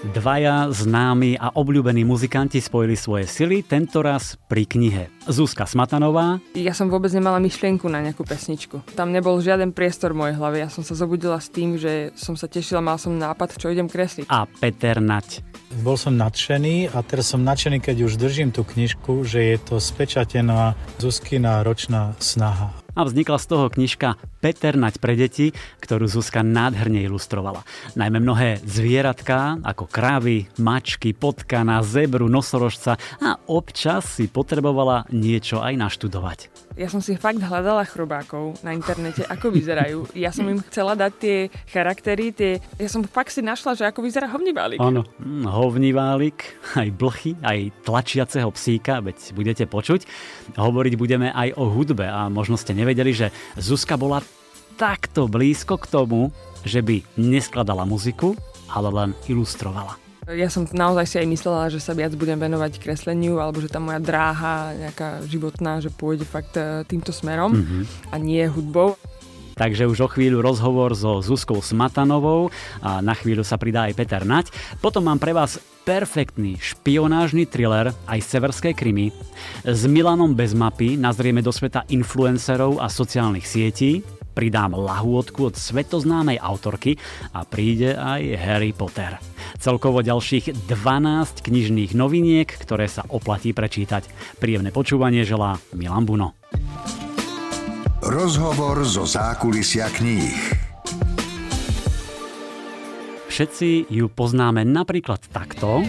Dvaja známi a obľúbení muzikanti spojili svoje sily, tentoraz pri knihe. Zuzka Smatanová. Ja som vôbec nemala myšlienku na nejakú pesničku. Tam nebol žiaden priestor v mojej hlave. Ja som sa zobudila s tým, že som sa tešila, mal som nápad, čo idem kresliť. A Peter Nať. Bol som nadšený a teraz som nadšený, keď už držím tú knižku, že je to spečatená Zuzkina ročná snaha a vznikla z toho knižka Peter Nať pre deti, ktorú Zuzka nádherne ilustrovala. Najmä mnohé zvieratká, ako krávy, mačky, potkana, zebru, nosorožca a občas si potrebovala niečo aj naštudovať. Ja som si fakt hľadala chrobákov na internete, ako vyzerajú. Ja som im chcela dať tie charaktery, tie... ja som fakt si našla, že ako vyzerá hovniválik. Áno, hm, hovniválik, aj blchy, aj tlačiaceho psíka, veď budete počuť. Hovoriť budeme aj o hudbe a možno ste nevedeli, že Zuzka bola takto blízko k tomu, že by neskladala muziku, ale len ilustrovala. Ja som naozaj si aj myslela, že sa viac budem venovať kresleniu, alebo že tá moja dráha nejaká životná, že pôjde fakt e, týmto smerom mm-hmm. a nie hudbou. Takže už o chvíľu rozhovor so Zuzkou Smatanovou a na chvíľu sa pridá aj Peter Nať. Potom mám pre vás perfektný špionážny thriller aj severské krimi. S Milanom bez mapy nazrieme do sveta influencerov a sociálnych sietí pridám lahôdku od svetoznámej autorky a príde aj Harry Potter. Celkovo ďalších 12 knižných noviniek, ktoré sa oplatí prečítať. Príjemné počúvanie želá Milan Buno. Rozhovor zo zákulisia kníh. Všetci ju poznáme napríklad takto.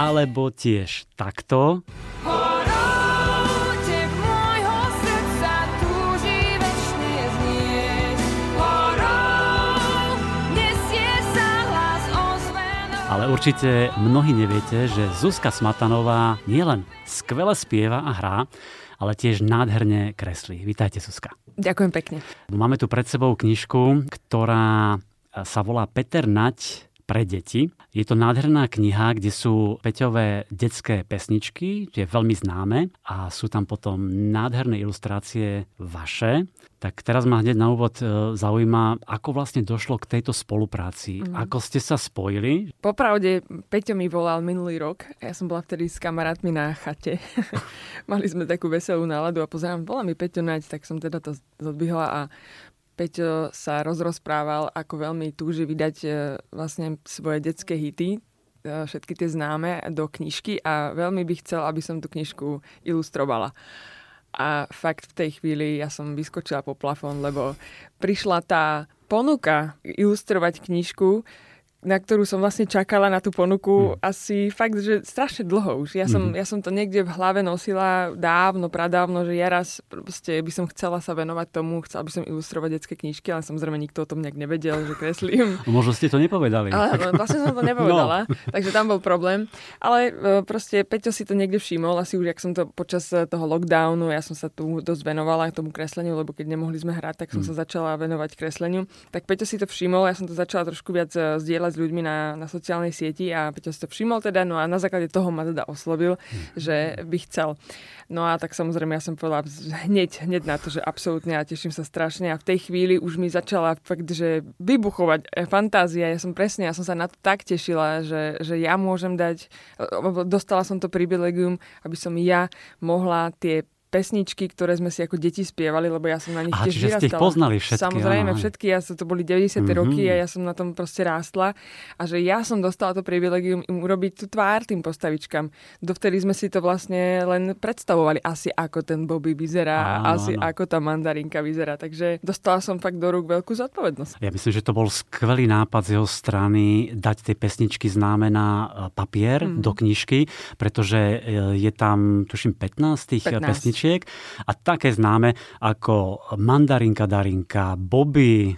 Alebo tiež takto. Ale určite mnohí neviete, že Zuzka Smatanová nielen skvele spieva a hrá, ale tiež nádherne kreslí. Vítajte, Zuzka. Ďakujem pekne. Máme tu pred sebou knižku, ktorá sa volá Peter Nať pre deti. Je to nádherná kniha, kde sú Peťové detské pesničky, je veľmi známe a sú tam potom nádherné ilustrácie vaše. Tak teraz ma hneď na úvod e, zaujíma, ako vlastne došlo k tejto spolupráci. Mm. Ako ste sa spojili? Popravde, Peťo mi volal minulý rok. Ja som bola vtedy s kamarátmi na chate. Mali sme takú veselú náladu a pozerám, volá mi Peťo Nať, tak som teda to zodbihla a Peťo sa rozrozprával, ako veľmi túži vydať e, vlastne svoje detské hity, e, všetky tie známe, do knižky a veľmi by chcel, aby som tú knižku ilustrovala. A fakt v tej chvíli ja som vyskočila po plafón, lebo prišla tá ponuka ilustrovať knižku, na ktorú som vlastne čakala na tú ponuku hmm. asi fakt, že strašne dlho už. Ja som, hmm. ja som to niekde v hlave nosila dávno, pradávno, že ja raz proste by som chcela sa venovať tomu, chcela by som ilustrovať detské knižky, ale samozrejme nikto o tom nejak nevedel, že kreslím. Možno ste to nepovedali. Ale vlastne som to nepovedala, no. takže tam bol problém. Ale e, proste Peťo si to niekde všimol, asi už, jak som to počas e, toho lockdownu, ja som sa tu dosť venovala tomu kresleniu, lebo keď nemohli sme hrať, tak som hmm. sa začala venovať kresleniu. Tak Peťo si to všimol, ja som to začala trošku viac e, zdieľať s ľuďmi na, na sociálnej sieti a Peťo si to všimol teda, no a na základe toho ma teda oslovil, mm. že by chcel. No a tak samozrejme ja som povedala hneď, hneď na to, že absolútne a teším sa strašne a v tej chvíli už mi začala fakt, že vybuchovať e, fantázia. Ja som presne, ja som sa na to tak tešila, že, že ja môžem dať, dostala som to privilegium, aby som ja mohla tie pesničky, ktoré sme si ako deti spievali, lebo ja som na nich Aha, tiež čiže vyrastala. ste ich poznali všetky. Samozrejme, áno. všetky, ja to boli 90. Mm-hmm. roky a ja som na tom proste rástla a že ja som dostala to privilegium im urobiť tú tvár tým postavičkám. Dovtedy sme si to vlastne len predstavovali asi ako ten Bobby vyzerá, áno, asi áno. ako tá mandarinka vyzerá, takže dostala som fakt do rúk veľkú zodpovednosť. Ja myslím, že to bol skvelý nápad z jeho strany dať tie pesničky známe na e, papier mm. do knižky, pretože e, je tam, tuším, 15 tých 15. pesničiek a také známe ako Mandarinka Darinka, Bobby,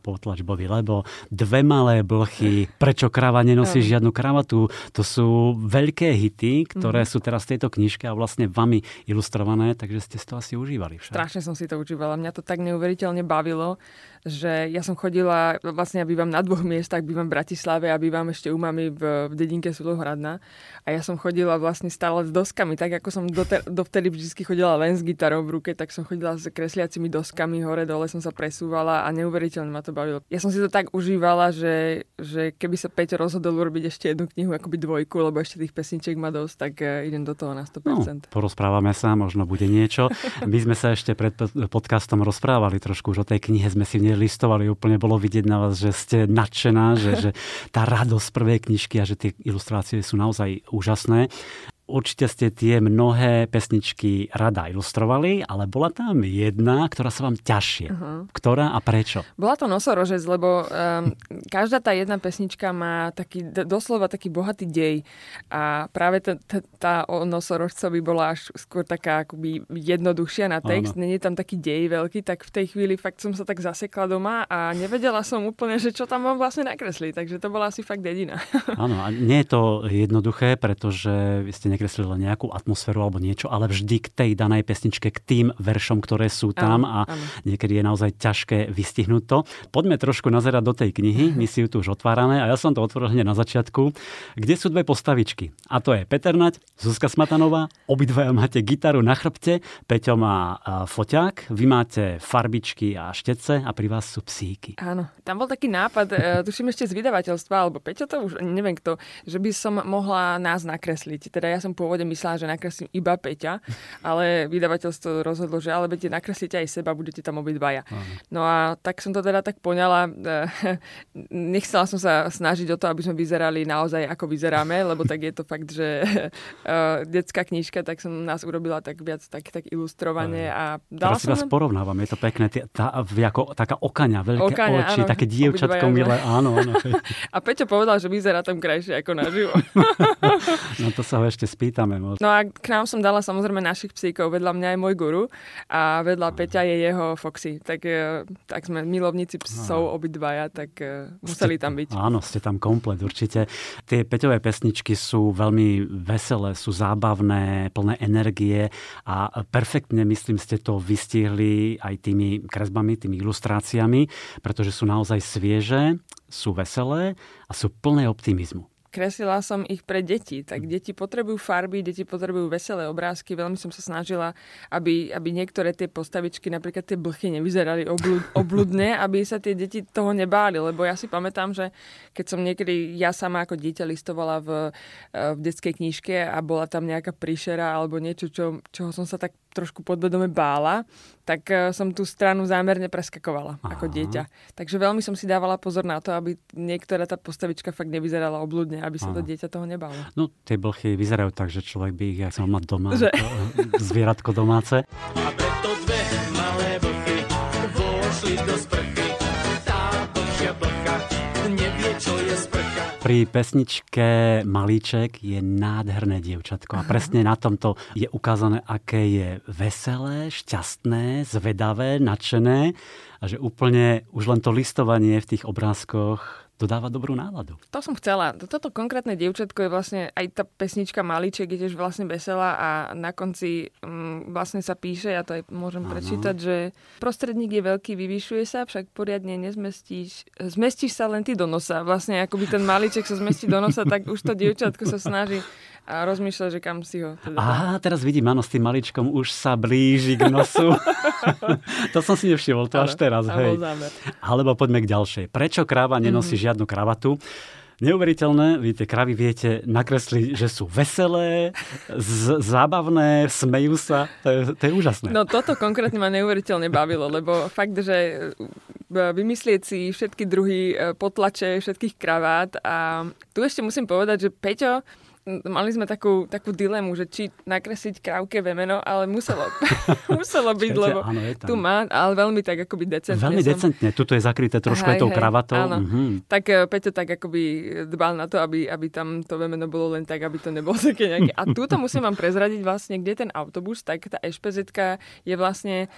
potlač Bobby, lebo dve malé blchy, prečo krava nenosí žiadnu kravatu. To sú veľké hity, ktoré mm. sú teraz v tejto knižke a vlastne vami ilustrované, takže ste si to asi užívali. Však. Strašne som si to užívala. Mňa to tak neuveriteľne bavilo, že ja som chodila, vlastne ja bývam na dvoch miestach, bývam v Bratislave a bývam ešte u mami v, v dedinke Sulohradna. A ja som chodila vlastne stále s doskami, tak ako som doter, dovtedy vždy chodila len s gitarou v ruke, tak som chodila s kresliacimi doskami, hore dole som sa presúvala a neuveriteľne ma to bavilo. Ja som si to tak užívala, že, že keby sa Peťo rozhodol urobiť ešte jednu knihu, akoby dvojku, lebo ešte tých pesničiek má dosť, tak uh, idem do toho na 100%. No, porozprávame sa, možno bude niečo. My sme sa ešte pred podcastom rozprávali trošku už o tej knihe, sme si v nej listovali, úplne bolo vidieť na vás, že ste nadšená, že, že tá radosť prvej knižky a že tie ilustrácie sú naozaj úžasné. Určite ste tie mnohé pesničky rada ilustrovali, ale bola tam jedna, ktorá sa vám ťažšie. Uh-huh. Ktorá a prečo? Bola to Nosorožec, lebo um, každá tá jedna pesnička má taký, doslova taký bohatý dej. A práve t- t- tá o Nosorožcovi bola až skôr taká akoby jednoduchšia na text. Není tam taký dej veľký, tak v tej chvíli fakt som sa tak zasekla doma a nevedela som úplne, že čo tam mám vlastne nakresliť. Takže to bola asi fakt dedina. Áno, a nie je to jednoduché, pretože vy ste nekreslili len nejakú atmosféru alebo niečo, ale vždy k tej danej pesničke, k tým veršom, ktoré sú tam a niekedy je naozaj ťažké vystihnúť to. Poďme trošku nazerať do tej knihy, my si ju tu už otvárame a ja som to otvoril hneď na začiatku, kde sú dve postavičky. A to je Peter Nať, Zuzka Smatanová, obidvaja máte gitaru na chrbte, Peťo má foťák, vy máte farbičky a štece a pri vás sú psíky. Áno, tam bol taký nápad, e, tuším ešte z vydavateľstva, alebo Peťo to už neviem kto, že by som mohla nás nakresliť. Teda ja som pôvodne myslela, že nakreslím iba Peťa, ale vydavateľstvo rozhodlo, že ale budete nakresliť aj seba, budete tam obidvaja. No a tak som to teda tak poňala. Nechcela som sa snažiť o to, aby sme vyzerali naozaj ako vyzeráme, lebo tak je to fakt, že detská knižka, tak som nás urobila tak viac tak, tak ilustrovane. A dala Teraz si vás len... porovnávam, je to pekné. Tá, ako, taká okaňa, veľké okaňa, oči, áno, také dievčatko milé. Áno, áno. A Peťo povedal, že vyzerá tam krajšie ako naživo. no to sa ho ešte spýtame. Možno. No a k nám som dala samozrejme našich psíkov. Vedľa mňa je môj guru a vedľa Peťa je jeho Foxy. Tak, e, tak sme milovníci psov obidvaja, tak e, museli tam byť. Áno, ste tam komplet určite. Tie Peťové pesničky sú veľmi veselé, sú zábavné, plné energie a perfektne, myslím, ste to vystihli aj tými kresbami, tými ilustráciami, pretože sú naozaj svieže, sú veselé a sú plné optimizmu kreslila som ich pre deti. Tak deti potrebujú farby, deti potrebujú veselé obrázky. Veľmi som sa snažila, aby, aby niektoré tie postavičky, napríklad tie blchy, nevyzerali oblud, obludne, aby sa tie deti toho nebáli. Lebo ja si pamätám, že keď som niekedy ja sama ako dieťa listovala v, v detskej knižke a bola tam nejaká príšera alebo niečo, čo, čoho som sa tak trošku podvedome bála, tak e, som tú stranu zámerne preskakovala Aha. ako dieťa. Takže veľmi som si dávala pozor na to, aby niektorá tá postavička fakt nevyzerala obludne, aby sa Aha. to dieťa toho nebalo. No, tie blchy vyzerajú tak, že človek by ich chcel mať doma, že? zvieratko domáce. A preto dve malé blchy vošli do sprchy. Pri pesničke Malíček je nádherné dievčatko a presne na tomto je ukázané, aké je veselé, šťastné, zvedavé, nadšené a že úplne už len to listovanie v tých obrázkoch dodáva dobrú náladu. To som chcela. Toto konkrétne dievčatko je vlastne, aj tá pesnička Maliček je tiež vlastne veselá a na konci um, vlastne sa píše, ja to aj môžem ano. prečítať, že prostredník je veľký, vyvyšuje sa, však poriadne nezmestíš, zmestíš sa len ty do nosa. Vlastne akoby ten Maliček sa zmestí do nosa, tak už to dievčatko sa snaží a rozmýšľa, že kam si ho. Teda Aha, teraz vidím, áno, s tým maličkom už sa blíži k nosu. to som si nevšimol, to ale, až teraz. Hej. Alebo poďme k ďalšej. Prečo kráva nenosí mm-hmm. žiadnu kravatu? Neuveriteľné, vidíte, kravy viete nakresliť, že sú veselé, z- zábavné, smejú sa, to je, to je úžasné. No toto konkrétne ma neuveriteľne bavilo, lebo fakt, že e, vymyslieť si všetky druhy e, potlače, všetkých kravát a tu ešte musím povedať, že Peťo mali sme takú, takú dilemu, že či nakresliť krávke vemeno, ale muselo, muselo byť, Čakajte, lebo áno, tu má, ale veľmi tak akoby decentne. Veľmi som... decentne, tuto je zakryté trošku aj tou kravatou. Áno. Mm-hmm. Tak uh, Peťo tak akoby dbal na to, aby, aby tam to vemeno bolo len tak, aby to nebolo také nejaké. A túto musím vám prezradiť vlastne, kde ten autobus, tak tá ešpezetka je vlastne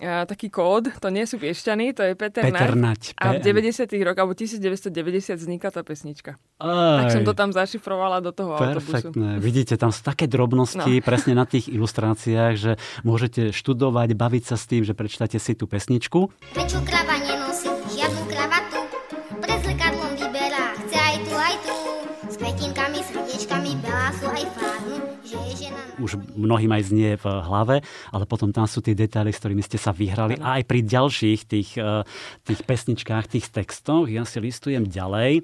taký kód, to nie sú piešťany, to je Peter, Peter Nať. A v 90. rokoch, alebo 1990 vznikla tá pesnička. Aj. Tak som to tam zašifrovala do toho Perfektné. autobusu. Vidíte, tam sú také drobnosti no. presne na tých ilustráciách, že môžete študovať, baviť sa s tým, že prečítate si tú pesničku. Prečo krava nenosí žiadnu kravatu? Pred zrkadlom vyberá, chce aj tu, aj tu. S petinkami, srdiečkami, belá sú aj fár. Už mnohým aj znie v hlave, ale potom tam sú tie detaily, s ktorými ste sa vyhrali. A aj pri ďalších tých, eh, tých pesničkách, tých textoch, ja si listujem ďalej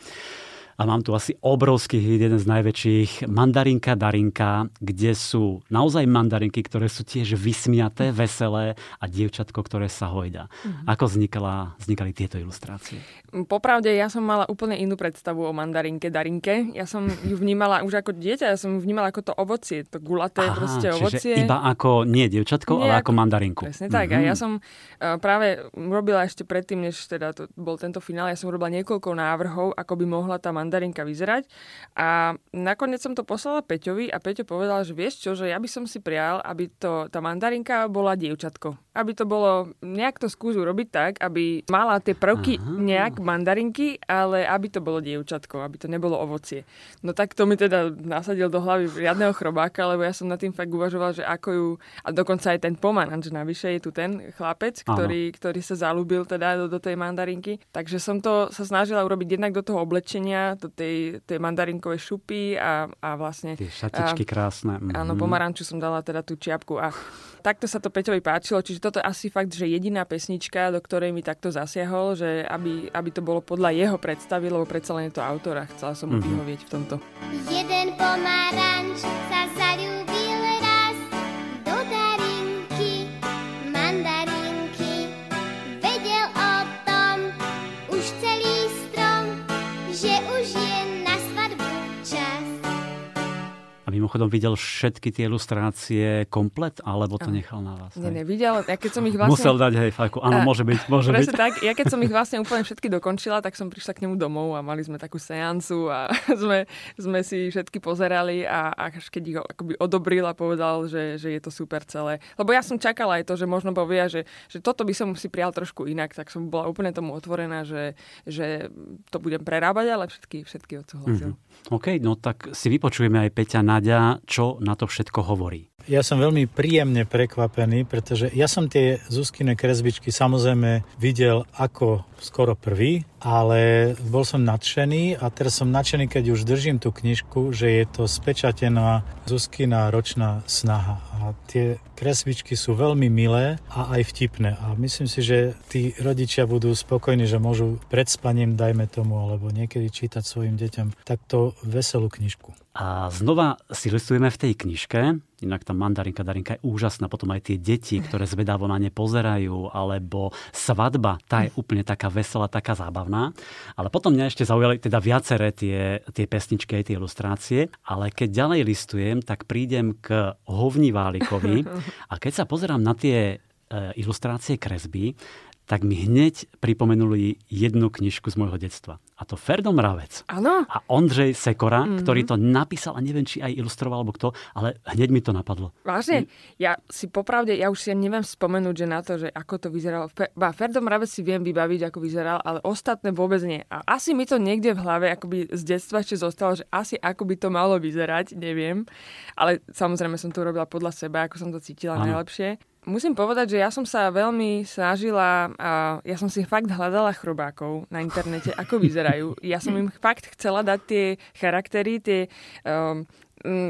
a mám tu asi obrovský hit, jeden z najväčších, Mandarinka Darinka, kde sú naozaj mandarinky, ktoré sú tiež vysmiaté, veselé a dievčatko, ktoré sa hojda. Mm-hmm. Ako vznikala, vznikali tieto ilustrácie? Popravde, ja som mala úplne inú predstavu o mandarinke Darinke. Ja som ju vnímala už ako dieťa, ja som ju vnímala ako to ovocie, to gulaté Aha, proste ovocie. iba ako, nie dievčatko, nie ale ako, ako mandarinku. Presne tak. Mm-hmm. A ja mhm. som uh, práve robila ešte predtým, než teda to bol tento finále, ja som robila niekoľko návrhov, ako by mohla tá mandarinka vyzerať. A nakoniec som to poslala Peťovi a Peťo povedal, že vieš čo, že ja by som si prial, aby to, tá mandarinka bola dievčatko. Aby to bolo, nejak to skúsu robiť tak, aby mala tie prvky Aha. nejak mandarinky, ale aby to bolo dievčatko, aby to nebolo ovocie. No tak to mi teda nasadil do hlavy riadneho chrobáka, lebo ja som na tým fakt uvažoval, že ako ju, a dokonca aj ten pomaranč navyše je tu ten chlapec, ktorý, ktorý sa zalúbil teda do, do tej mandarinky. Takže som to sa snažila urobiť jednak do toho oblečenia, do tej tej, mandarinkovej šupy a, a vlastne... Tie šatičky a, krásne. Áno, pomaranču som dala teda tú čiapku a takto sa to Peťovi páčilo, čiže toto je asi fakt, že jediná pesnička, do ktorej mi takto zasiahol, že aby, aby to bolo podľa jeho predstavy, lebo predsa len je to autor a chcela som mu mm-hmm. vyhovieť v tomto. Jeden pomaranč sa zalúbil mimochodom videl všetky tie ilustrácie komplet, alebo to nechal na vás? Nie, nie, videl. Ja keď som ich vlastne... Musel dať, hej, fajku. Áno, môže byť, môže byť. tak. Ja keď som ich vlastne úplne všetky dokončila, tak som prišla k nemu domov a mali sme takú seancu a sme, sme si všetky pozerali a až keď ich akoby odobril a povedal, že, že je to super celé. Lebo ja som čakala aj to, že možno povia, že, že toto by som si prijal trošku inak, tak som bola úplne tomu otvorená, že, že to budem prerábať, ale všetky, všetky odsúhlasil. Mm-hmm. OK, no tak si vypočujeme aj Peťa Nadia, čo na to všetko hovorí. Ja som veľmi príjemne prekvapený, pretože ja som tie Zuzkine kresbičky samozrejme videl ako skoro prvý, ale bol som nadšený a teraz som nadšený, keď už držím tú knižku, že je to spečatená Zuzkina ročná snaha. A tie kresbičky sú veľmi milé a aj vtipné. A myslím si, že tí rodičia budú spokojní, že môžu pred spaním, dajme tomu, alebo niekedy čítať svojim deťom takto veselú knižku. A znova si listujeme v tej knižke, inak tá mandarinka Darinka je úžasná, potom aj tie deti, ktoré zvedavo na ne pozerajú, alebo svadba, tá je úplne taká veselá, taká zábavná. Ale potom mňa ešte zaujali teda viaceré tie, tie pesničky, tie ilustrácie, ale keď ďalej listujem, tak prídem k Hovni Válikovi a keď sa pozerám na tie e, ilustrácie kresby, tak mi hneď pripomenuli jednu knižku z môjho detstva. A to Ferdo Mravec. Áno. A Ondřej Sekora, mm-hmm. ktorý to napísal, a neviem, či aj ilustroval, alebo kto, ale hneď mi to napadlo. Vážne? Ja si popravde, ja už si neviem spomenúť, že na to, že ako to vyzeralo. Ba, Ferdo Mravec si viem vybaviť, ako vyzeral, ale ostatné vôbec nie. A asi mi to niekde v hlave akoby z detstva ešte zostalo, že asi ako by to malo vyzerať, neviem. Ale samozrejme som to robila podľa seba, ako som to cítila ano. najlepšie. Musím povedať, že ja som sa veľmi snažila, a ja som si fakt hľadala chrobákov na internete, ako vyzerajú. Ja som im fakt chcela dať tie charaktery, tie... Um,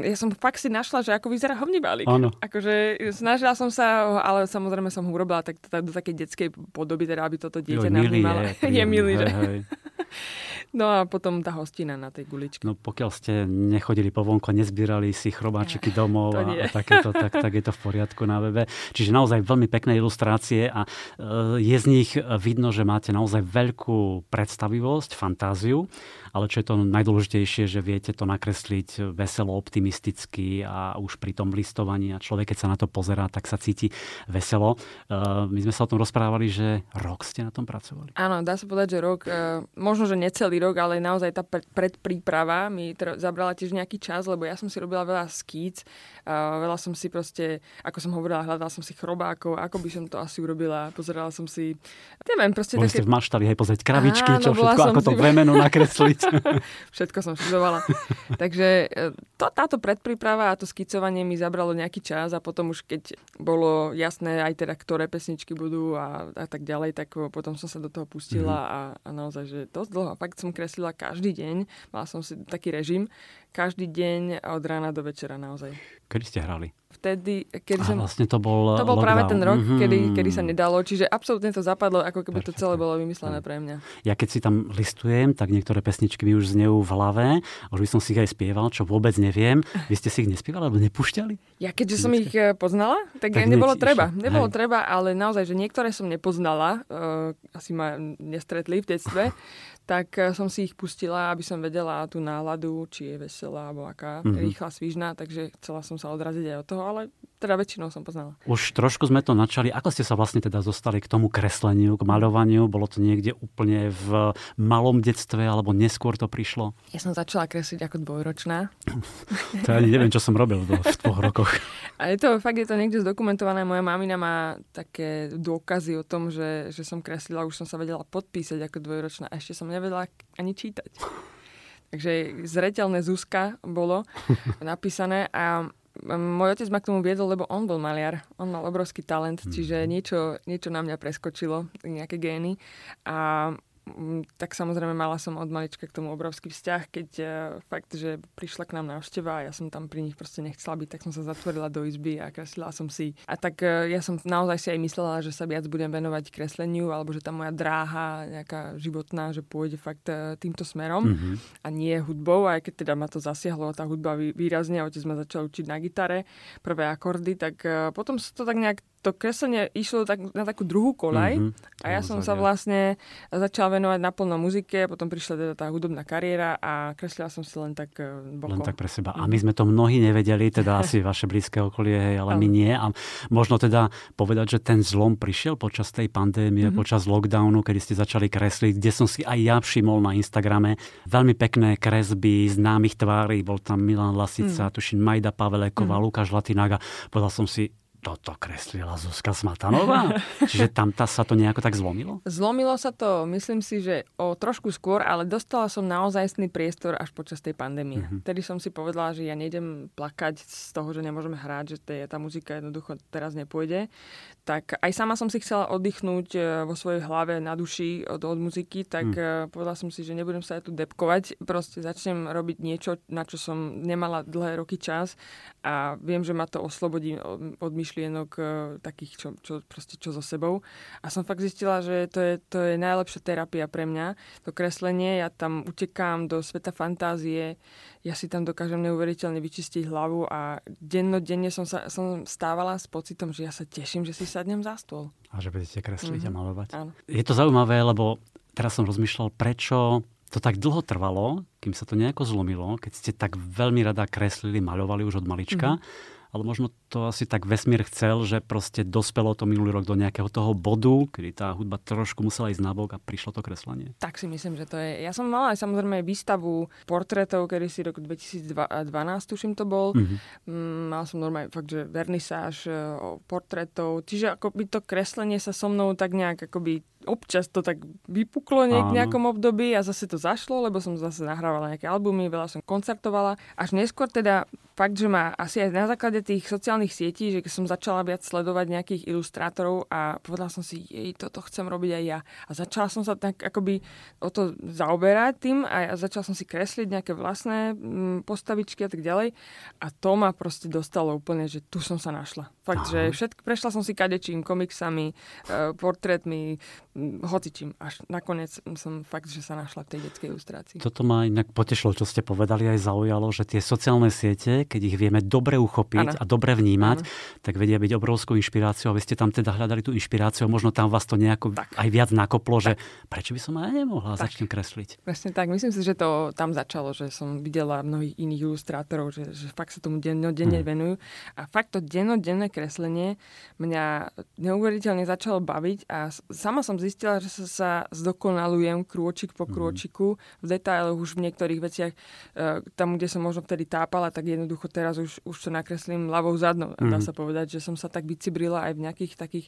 ja som fakt si našla, že ako vyzerá hovnibálik. Áno. Akože snažila som sa, ale samozrejme som ho urobila tak, tak do takej detskej podoby, teda aby toto dieťa navnímalo. Je, je milý, že? Hej, hej. No a potom tá hostina na tej guličke. No pokiaľ ste nechodili po vonku nezbierali si chrobáčiky domov a, a takéto, tak, tak je to v poriadku na webe. Čiže naozaj veľmi pekné ilustrácie a e, je z nich vidno, že máte naozaj veľkú predstavivosť, fantáziu ale čo je to najdôležitejšie, že viete to nakresliť veselo, optimisticky a už pri tom listovaní a človek, keď sa na to pozerá, tak sa cíti veselo. E, my sme sa o tom rozprávali, že rok ste na tom pracovali. Áno, dá sa povedať, že rok, e, možno, že necelý rok, ale naozaj tá predpríprava mi zabrala tiež nejaký čas, lebo ja som si robila veľa skíc, veľa som si proste, ako som hovorila, hľadala som si chrobákov, ako by som to asi urobila, pozerala som si, neviem, proste Boli také... ste v maštali, hej, pozrieť kravičky, Áno, čo všetko, ako to vemeno nakresliť. Všetko som študovala. Takže e, to, táto predpríprava a to skicovanie mi zabralo nejaký čas a potom už keď bolo jasné aj teda, ktoré pesničky budú a, a tak ďalej, tak potom som sa do toho pustila mm-hmm. a, a naozaj, že dosť dlho. Fakt som kreslila každý deň. Mala som si taký režim. Každý deň od rána do večera naozaj. Kedy ste hrali? Vtedy, kedy A som... vlastne to bol To bol lockdown. práve ten rok, Mhm. kedy, kedy sa nedalo, čiže absolútne to zapadlo, ako keby to Perfektne. celé bolo vymyslené pre mňa. Ja keď si tam listujem, tak niektoré pesničky mi už znejú v hlave. Už by som si ich aj spieval, čo vôbec neviem. Vy ste si ich nespievali alebo nepúšťali? Ja keďže som ich eh, poznala, tak, Tak nebolo treba. Nebolo Hej. treba, ale naozaj, že niektoré som nepoznala, uh, asi ma nestretli v detstve, tak eh, som si ich pustila, aby som vedela tú náladu, či je veselá, alebo aká, Mhm. rýchla, svižná, takže chcela som sa odraziť aj od toho, ale teda väčšinou som poznala. Už trošku sme to načali. Ako ste sa vlastne teda zostali k tomu kresleniu, k maľovaniu? Bolo to niekde úplne v malom detstve, alebo neskôr to prišlo? Ja som začala kresliť ako dvojročná. To ja ani neviem, čo som robil v dvoch rokoch. A je to, fakt je to niekde zdokumentované. Moja mamina má také dôkazy o tom, že, že som kreslila, už som sa vedela podpísať ako dvojročná a ešte som nevedela ani čítať. Takže zreteľné Zuzka bolo napísané a môj otec ma k tomu viedol, lebo on bol maliar. On mal obrovský talent, čiže niečo, niečo na mňa preskočilo, nejaké gény. A tak samozrejme mala som od malička k tomu obrovský vzťah, keď uh, fakt, že prišla k nám návšteva a ja som tam pri nich proste nechcela byť, tak som sa zatvorila do izby a kreslila som si. A tak uh, ja som naozaj si aj myslela, že sa viac budem venovať kresleniu, alebo že tá moja dráha nejaká životná, že pôjde fakt uh, týmto smerom Mhm. a nie hudbou, aj keď teda ma to zasiahlo, tá hudba vý- výrazne, otec ma začal učiť na gitare, prvé akordy, tak potom sa to tak nejak to kreslenie išlo tak, na takú druhú kolaj Mhm. a ja som sa vlastne začala venovať naplno muzike, potom prišla teda tá hudobná kariéra a kreslila som si len tak Len bokom. tak pre seba. A my sme to mnohí nevedeli, teda asi vaše blízke okolie, hej, ale my nie. A možno teda povedať, že ten zlom prišiel počas tej pandémie, Mhm. počas lockdownu, kedy ste začali kresliť, kde som si aj ja všimol na Instagrame veľmi pekné kresby známych tvári. Bol tam Milan Lasica, Mhm. tuším Majda Paveleková, Lukáš Latinák a povedal som si, toto kreslila Zuzka Smatanová. Čiže tam tá sa to nejako tak zlomilo? Zlomilo sa to, myslím si, že o trošku skôr, ale dostala som naozajstný priestor až počas tej pandémie. Mm-hmm. Tedy som si povedala, že ja nejdem plakať z toho, že nemôžeme hrať, že tej, tá muzika jednoducho teraz nepôjde. Tak aj sama som si chcela oddychnúť e, vo svojej hlave na duši od, od muziky, tak mm. povedala som si, že nebudem sa aj tu depkovať, proste začnem robiť niečo, na čo som nemala dlhé roky čas a viem, že ma to oslobodí od, od myšlienok e, takých, čo, čo, proste čo so sebou. A som fakt zistila, že to je, to je najlepšia terapia pre mňa, to kreslenie. Ja tam utekám do sveta fantázie, ja si tam dokážem neuveriteľne vyčistiť hlavu a dennodenne som, sa, som stávala s pocitom, že ja sa teším, že si sadnem za stôl. A že budete kresliť a malovať. Áno. Je to zaujímavé, lebo teraz som rozmýšľal, prečo to tak dlho trvalo, kým sa to nejako zlomilo, keď ste tak veľmi rada kreslili, maľovali už od malička. Ale možno to asi tak vesmír chcel, že proste dospelo to minulý rok do nejakého toho bodu, kedy tá hudba trošku musela ísť nabok a prišlo to kreslenie. Tak si myslím, že to je. Ja som mala aj samozrejme výstavu portrétov, kedy si roku 2012, tuším to bol. Mhm. Mm, mal som normálne fakt, že vernisáž e, portrétov. Čiže akoby to kreslenie sa so mnou tak nejak akoby občas to tak vypuklo niek- v nejakom období a zase to zašlo, lebo som zase nahrávala nejaké albumy, veľa som koncertovala. Až neskôr teda fakt, že ma asi aj na základe tých sociálnych sietí, že keď som začala viac sledovať nejakých ilustrátorov a povedala som si, jej, toto chcem robiť aj ja. A začala som sa tak akoby o to zaoberať tým a začala som si kresliť nejaké vlastné mm, postavičky a tak ďalej. A to ma proste dostalo úplne, že tu som sa našla. Fakt, Aha. že všetk, prešla som si kadečím, komiksami, e, portrétmi, mm, hocičím. Až nakoniec som fakt, že sa našla v tej detskej ilustrácii. Toto ma inak potešilo, čo ste povedali, aj zaujalo, že tie sociálne siete, keď ich vieme dobre uchopiť Áno. a dobre vnímať, Áno. tak vedia byť obrovskou inšpiráciou a vy ste tam teda hľadali tú inšpiráciu možno tam vás to nejako aj viac nakoplo, že prečo by som aj nemohla, Tak. začnem kresliť. Presne tak. Myslím si, že to tam začalo, že som videla mnohých iných ilustrátorov, že, že fakt sa tomu dennodenne Mhm. venujú. A fakt to dennodenné kreslenie mňa neuveriteľne začalo baviť a sama som zistila, že sa, sa zdokonalujem krôčik po krôčiku v detailoch už v niektorých veciach. E, tam, kde som možno vtedy tápala, tak jednoducho teraz už, už to nakreslím ľavou zadnou. Dá Mhm. sa povedať, že som sa tak vycibrila aj v nejakých takých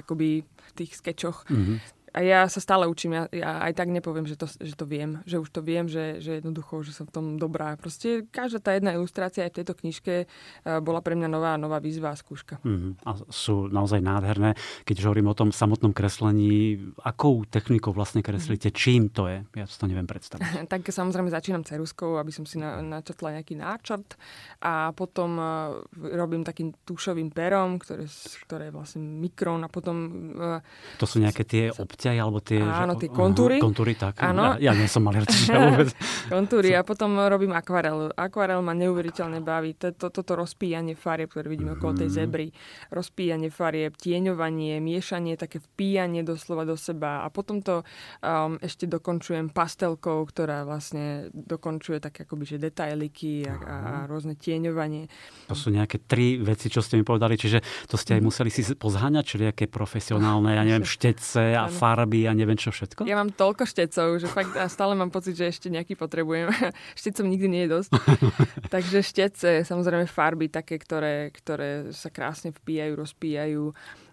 akoby tých skečoch. Mhm. A ja sa stále učím, ja, ja aj tak nepoviem, že to, že to viem, že už to viem, že, že jednoducho, že som v tom dobrá. Proste každá tá jedna ilustrácia aj v tejto knižke uh, bola pre mňa nová, nová výzva a skúška. Mm, a sú naozaj nádherné. Keď hovorím o tom samotnom kreslení, akou technikou vlastne kreslíte, mm. čím to je? Ja to neviem predstaviť. tak samozrejme začínam ceruskou, aby som si na, načrtla nejaký náčrt a potom uh, robím takým tušovým perom, ktoré, ktoré je vlastne mikrón a potom... Uh, to sú nejaké tie obťahy alebo tie... Áno, tie kontúry. Aha, kontúry, tak. Áno. Ja, ja nie som maliar, vôbec. kontúry a potom robím akvarel. Akvarel ma neuveriteľne baví. Toto, toto rozpíjanie farieb, ktoré vidíme okolo tej mhm. zebry. Rozpíjanie farieb, tieňovanie, miešanie, také vpíjanie doslova do seba. A potom to um, ešte dokončujem pastelkou, ktorá vlastne dokončuje také akoby, že detailiky a, a, a rôzne tieňovanie. To sú nejaké tri veci, čo ste mi povedali, čiže to ste aj mhm. museli si pozháňať, či nejaké profesionálne, ja neviem, štece a far farby a neviem čo všetko? Ja mám toľko štecov, že fakt a stále mám pocit, že ešte nejaký potrebujem. Štecov nikdy nie je dosť. Takže štece, samozrejme farby také, ktoré, ktoré sa krásne vpíjajú, rozpíjajú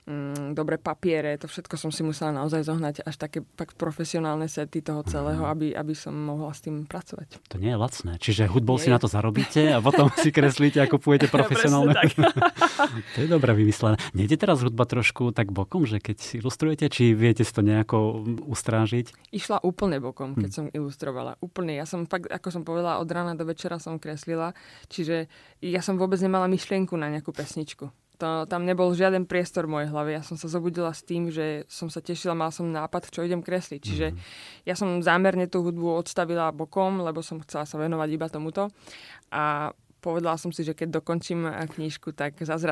mm, dobré papiere, to všetko som si musela naozaj zohnať až také fakt profesionálne sety toho celého, mm. aby, aby som mohla s tým pracovať. To nie je lacné. Čiže hudbou nie si na to zarobíte a potom si kreslíte a kupujete profesionálne. to je dobre vymyslené. Nejde teraz hudba trošku tak bokom, že keď ilustrujete, či viete si to nejako ustrážiť? Išla úplne bokom, keď hm. som ilustrovala. Úplne. Ja som fakt, ako som povedala, od rána do večera som kreslila, čiže ja som vôbec nemala myšlienku na nejakú pesničku. To, tam nebol žiaden priestor v mojej hlave. Ja som sa zobudila s tým, že som sa tešila, mal som nápad, čo idem kresliť. Čiže mm. ja som zámerne tú hudbu odstavila bokom, lebo som chcela sa venovať iba tomuto. A povedala som si, že keď dokončím knižku, tak zase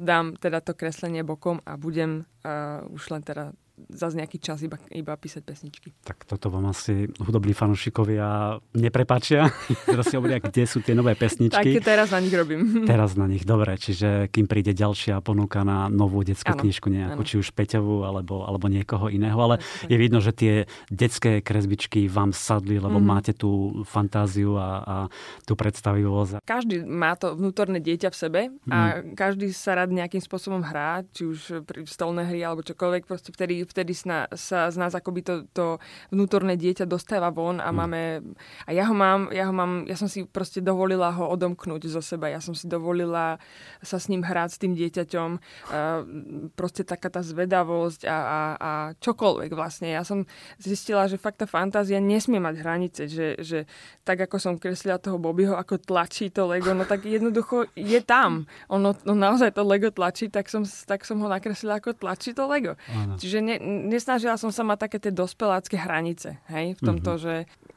dám teda to kreslenie bokom a budem uh, už len teda za nejaký čas iba, iba písať pesničky. Tak toto vám asi hudobní fanúšikovia neprepačia. Teraz si hovoria, kde sú tie nové pesničky. Tak teraz na nich robím. Teraz na nich, dobre. Čiže kým príde ďalšia ponuka na novú detskú ano, knižku, nejakú, ano. či už Peťovú alebo, alebo niekoho iného, ale je vidno, že tie detské kresbičky vám sadli, lebo mm. máte tú fantáziu a, a tú predstavivosť. Každý má to vnútorné dieťa v sebe a mm. každý sa rád nejakým spôsobom hrá, či už pri stolné hry alebo čokoľvek, proste vtedy vtedy sna, sa z nás akoby to, to vnútorné dieťa dostáva von a mm. máme... A ja ho mám, ja ho mám, ja som si proste dovolila ho odomknúť zo seba. Ja som si dovolila sa s ním hrať, s tým dieťaťom. A proste taká tá zvedavosť a, a, a čokoľvek vlastne. Ja som zistila, že fakt tá fantázia nesmie mať hranice, že, že tak ako som kreslila toho Bobbyho, ako tlačí to Lego, no tak jednoducho je tam. Ono no naozaj to Lego tlačí, tak som, tak som ho nakreslila ako tlačí to Lego. Ano. Čiže ne, nesnažila som sa mať také tie dospelácké hranice, hej, v tomto, mm-hmm. že,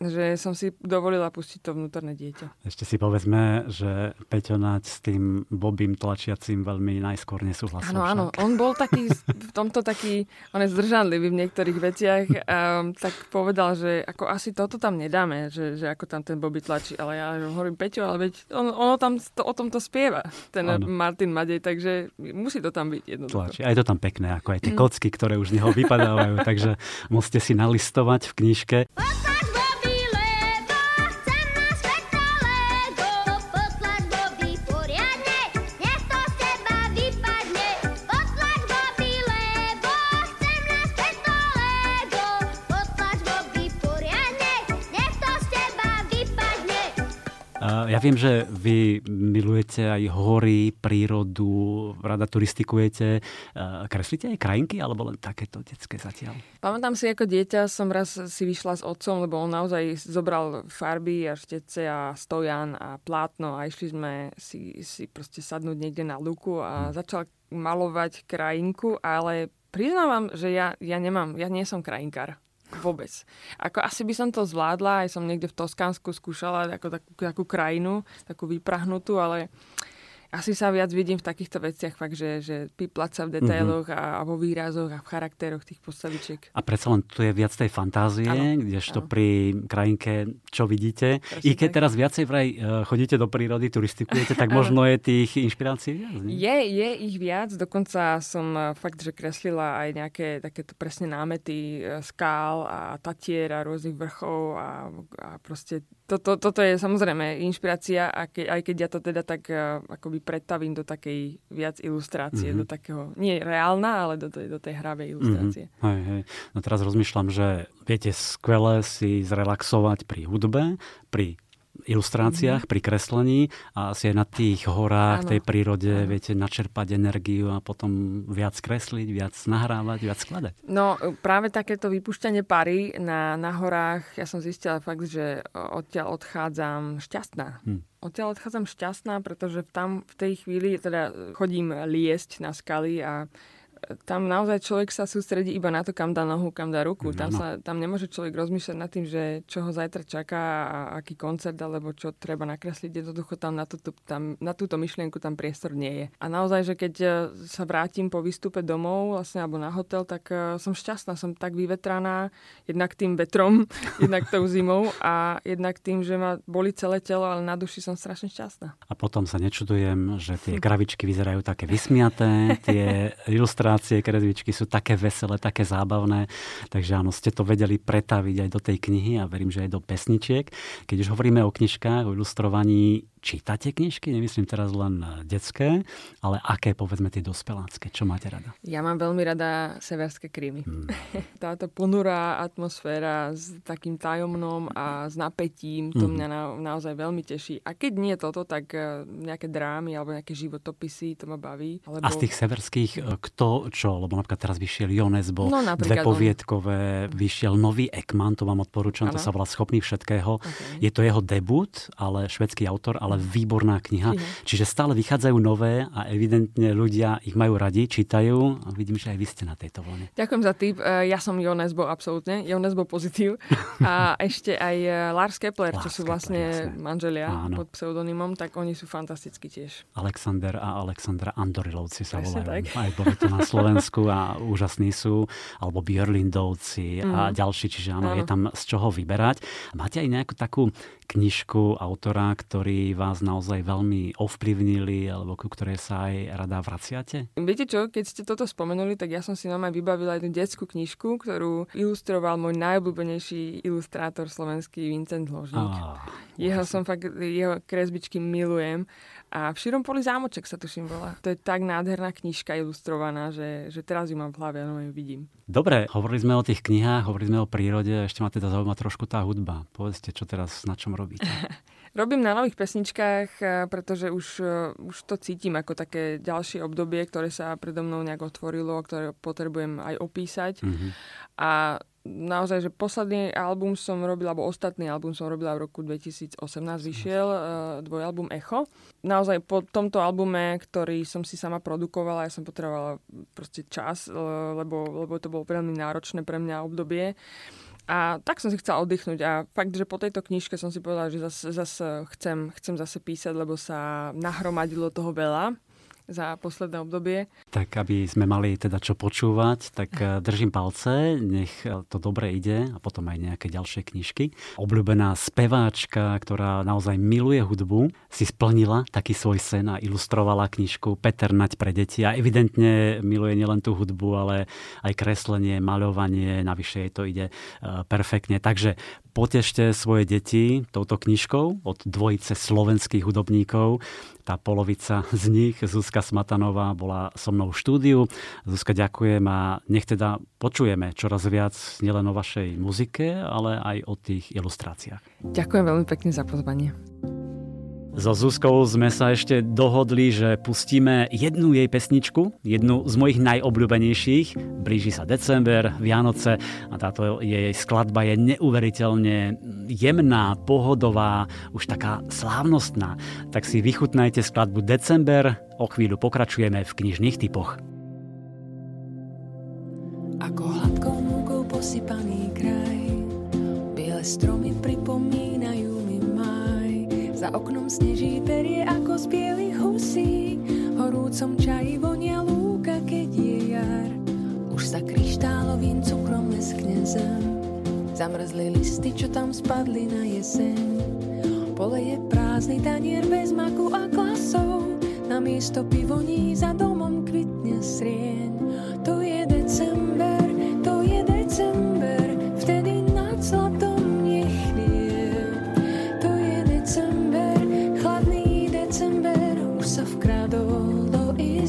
že som si dovolila pustiť to vnútorné dieťa. Ešte si povedzme, že Peťo Nať s tým Bobím tlačiacím veľmi najskôr nesúhlasil. Áno, áno, on bol taký, v tomto taký, on je zdržanlivý v niektorých veciach, um, tak povedal, že ako asi toto tam nedáme, že, že ako tam ten Bobby tlačí, ale ja hovorím, Peťo, ale veď on, ono tam to, o tomto spieva, ten áno. Martin Madej, takže musí to tam byť jednoducho. Tlačí. A je to tam pekné, ako aj tie mm. kocky, ktoré už z neho vypadávajú, takže musíte si nalistovať v knižke. Ja viem, že vy milujete aj hory, prírodu, rada turistikujete. Kreslíte aj krajinky, alebo len takéto detské zatiaľ? Pamätám si, ako dieťa som raz si vyšla s otcom, lebo on naozaj zobral farby a štece a stojan a plátno a išli sme si, si proste sadnúť niekde na luku a hmm. začal malovať krajinku, ale priznávam, že ja, ja nemám, ja nie som krajinkár. Vôbec. Ako asi by som to zvládla, aj som niekde v Toskánsku skúšala ako takú, takú krajinu, takú vyprahnutú, ale asi sa viac vidím v takýchto veciach fakt, že, že píplať sa v detailoch mm-hmm. a, a vo výrazoch a v charakteroch tých postavičiek. A predsa len tu je viac tej fantázie, kdežto pri krajinke čo vidíte. Presne I keď tak. teraz viacej vraj e, chodíte do prírody, turistikujete, tak možno je tých inšpirácií viac? Nie? Je, je ich viac, dokonca som e, fakt, že kreslila aj nejaké takéto presne námety e, skál a tatier a rôznych vrchov a, a proste toto, toto je samozrejme inšpirácia, a ke, aj keď ja to teda tak akoby pretavím do takej viac ilustrácie, Mhm. do takého, nie reálna, ale do tej, do tej hravej ilustrácie. Mhm. Hej, hej. No teraz rozmýšľam, že viete skvele si zrelaxovať pri hudbe, pri ilustráciách, pri kreslení a asi aj na tých horách, Áno. tej prírode Áno. viete načerpať energiu a potom viac kresliť, viac nahrávať, viac skladať. No práve takéto vypúšťanie pary na, na horách, ja som zistila fakt, že odtiaľ odchádzam šťastná. Hm. Odtiaľ odchádzam šťastná, pretože tam v tej chvíli teda chodím liesť na skaly a tam naozaj človek sa sústredí iba na to, kam dá nohu, kam dá ruku. Tam, sa, tam nemôže človek rozmýšľať nad tým, že čo ho zajtra čaká a aký koncert alebo čo treba nakresliť. Jednoducho tam na, túto, tam na túto myšlienku tam priestor nie je. A naozaj, že keď e, sa vrátim po výstupe domov vlastne, alebo na hotel, tak e, som šťastná, som tak vyvetraná jednak tým vetrom, jednak tou zimou a jednak tým, že ma boli celé telo, ale na duši som strašne šťastná. A potom sa nečudujem, že tie kravičky vyzerajú také vysmiaté, tie ilustrácie, kresbičky sú také veselé, také zábavné, takže áno, ste to vedeli pretaviť aj do tej knihy a verím, že aj do pesničiek. Keď už hovoríme o knižkách, o ilustrovaní, čítate knižky? Nemyslím teraz len detské, ale aké, povedzme, tie dospelácké? Čo máte rada? Ja mám veľmi rada severské Krymy. Hmm. Táto ponurá atmosféra s takým tajomnom a s napätím, to Mhm. mňa na, naozaj veľmi teší. A keď nie toto, tak eh, nejaké drámy alebo nejaké životopisy, to ma baví. Alebo... A z tých severských, e, kto čo? Lebo napríklad teraz vyšiel Jonesbo, No, dve on. poviedkové, vyšiel nový Ekman, to vám odporúčam, to Áno. sa volá Schopný všetkého. Okay. Je to jeho debut, ale švedský autor, ale výborná kniha. Kniha. Čiže stále vychádzajú nové a evidentne ľudia ich majú radi, čítajú a vidím, že aj vy ste na tejto vlne. Ďakujem za tip. Eh, Ja som Jonesbo absolútne. Jonesbo pozitív. A ešte aj eh, Lars Kepler, čo sú Kepler, vlastne jasné. manželia Áno. pod pseudonymom, tak oni sú fantastickí tiež. Alexander a Alexandra Andorilovci sa Presne volajú. tak. Aj boli to na Slovensku a úžasní sú. Alebo Björlindovci a Mhm. ďalší, čiže áno, Áno. je tam z čoho vyberať. Máte aj nejakú takú knižku autora, ktorý vás naozaj veľmi ovplyvnili alebo ku ktorej sa aj rada vraciate? Viete čo, keď ste toto spomenuli, tak ja som si normálne vybavila jednu detskú knižku, ktorú ilustroval môj najobľúbenejší ilustrátor slovenský Vincent Hložník. Á, Jeho som fakt, jeho kresbičky milujem. A v Širom poli zámoček sa tuším volá. To je tak nádherná knižka ilustrovaná, že, že teraz ju mám v hlave a normálne ju vidím. Dobre, hovorili sme o tých knihách, hovorili sme o prírode, ešte ma teda zaujíma trošku tá hudba. Povedzte, čo teraz, na čom robíte? Robím na nových pesničkách, eh, pretože už, eh, už to cítim ako také ďalšie obdobie, ktoré sa predo mnou nejak otvorilo, ktoré potrebujem aj opísať. Mhm. A naozaj, že posledný album som robila, alebo ostatný album som robila v roku 2018, vyšiel uh, dvojalbum Echo. Naozaj po tomto albume, ktorý som si sama produkovala, ja som potrebovala proste čas, lebo, lebo to bolo veľmi náročné pre mňa obdobie. A tak som si chcela oddychnúť a fakt, že po tejto knižke som si povedala, že zase, zase chcem, chcem zase písať, lebo sa nahromadilo toho veľa za posledné obdobie. Tak aby sme mali teda čo počúvať, tak eh, držím palce, nech eh, to dobre ide a potom aj nejaké ďalšie knižky. Obľúbená speváčka, ktorá naozaj miluje hudbu, si splnila taký svoj sen a ilustrovala knižku Peter Nať pre deti a evidentne miluje nielen tú hudbu, ale aj kreslenie, maľovanie, navyše jej to ide eh, perfektne. Takže potešte svoje deti touto knižkou od dvojice slovenských hudobníkov. Tá polovica z nich, Zuzka Smatanová, bola so mnou v štúdiu. Zuzka, ďakujem a nech teda počujeme čoraz viac nielen o vašej muzike, ale aj o tých ilustráciách. Ďakujem veľmi pekne za pozvanie. So Zuzkou sme sa ešte dohodli, že pustíme jednu jej pesničku, jednu z mojich najobľúbenejších. Blíži sa december, Vianoce a táto jej skladba je neuveriteľne jemná, pohodová, už taká slávnostná. Tak si vychutnajte skladbu December, o chvíľu pokračujeme v knižných typoch. Ako hladkou múkou posypaný kraj Biele stromy maj Za oknom sneží perie ako z bielých husí Horúcom čaji vonia lúka, keď je jar. Už sa kryštálovým cukrom leskne zem. Zamrzli listy, čo tam spadli na jeseň. Pole je prázdny tanier bez maku a klasov. Na miesto pivoní za domom kvitne srieň. To je december, to je december. Vtedy nad zlatom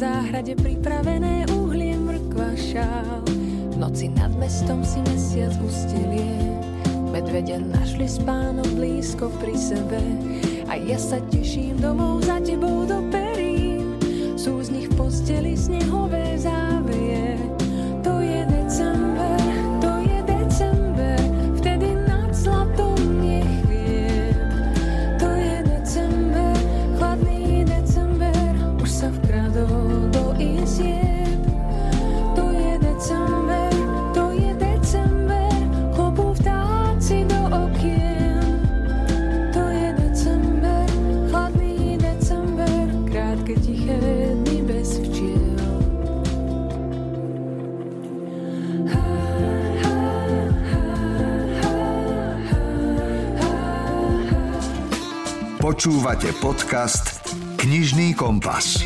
záhrade pripravené uhlie mrkva šál. V noci nad mestom si mesiac ustelie, medvede našli spánok blízko pri sebe. A ja sa teším domov za tebou do perín, sú z nich posteli snehové záveje. Počúvate podcast Knižný kompas.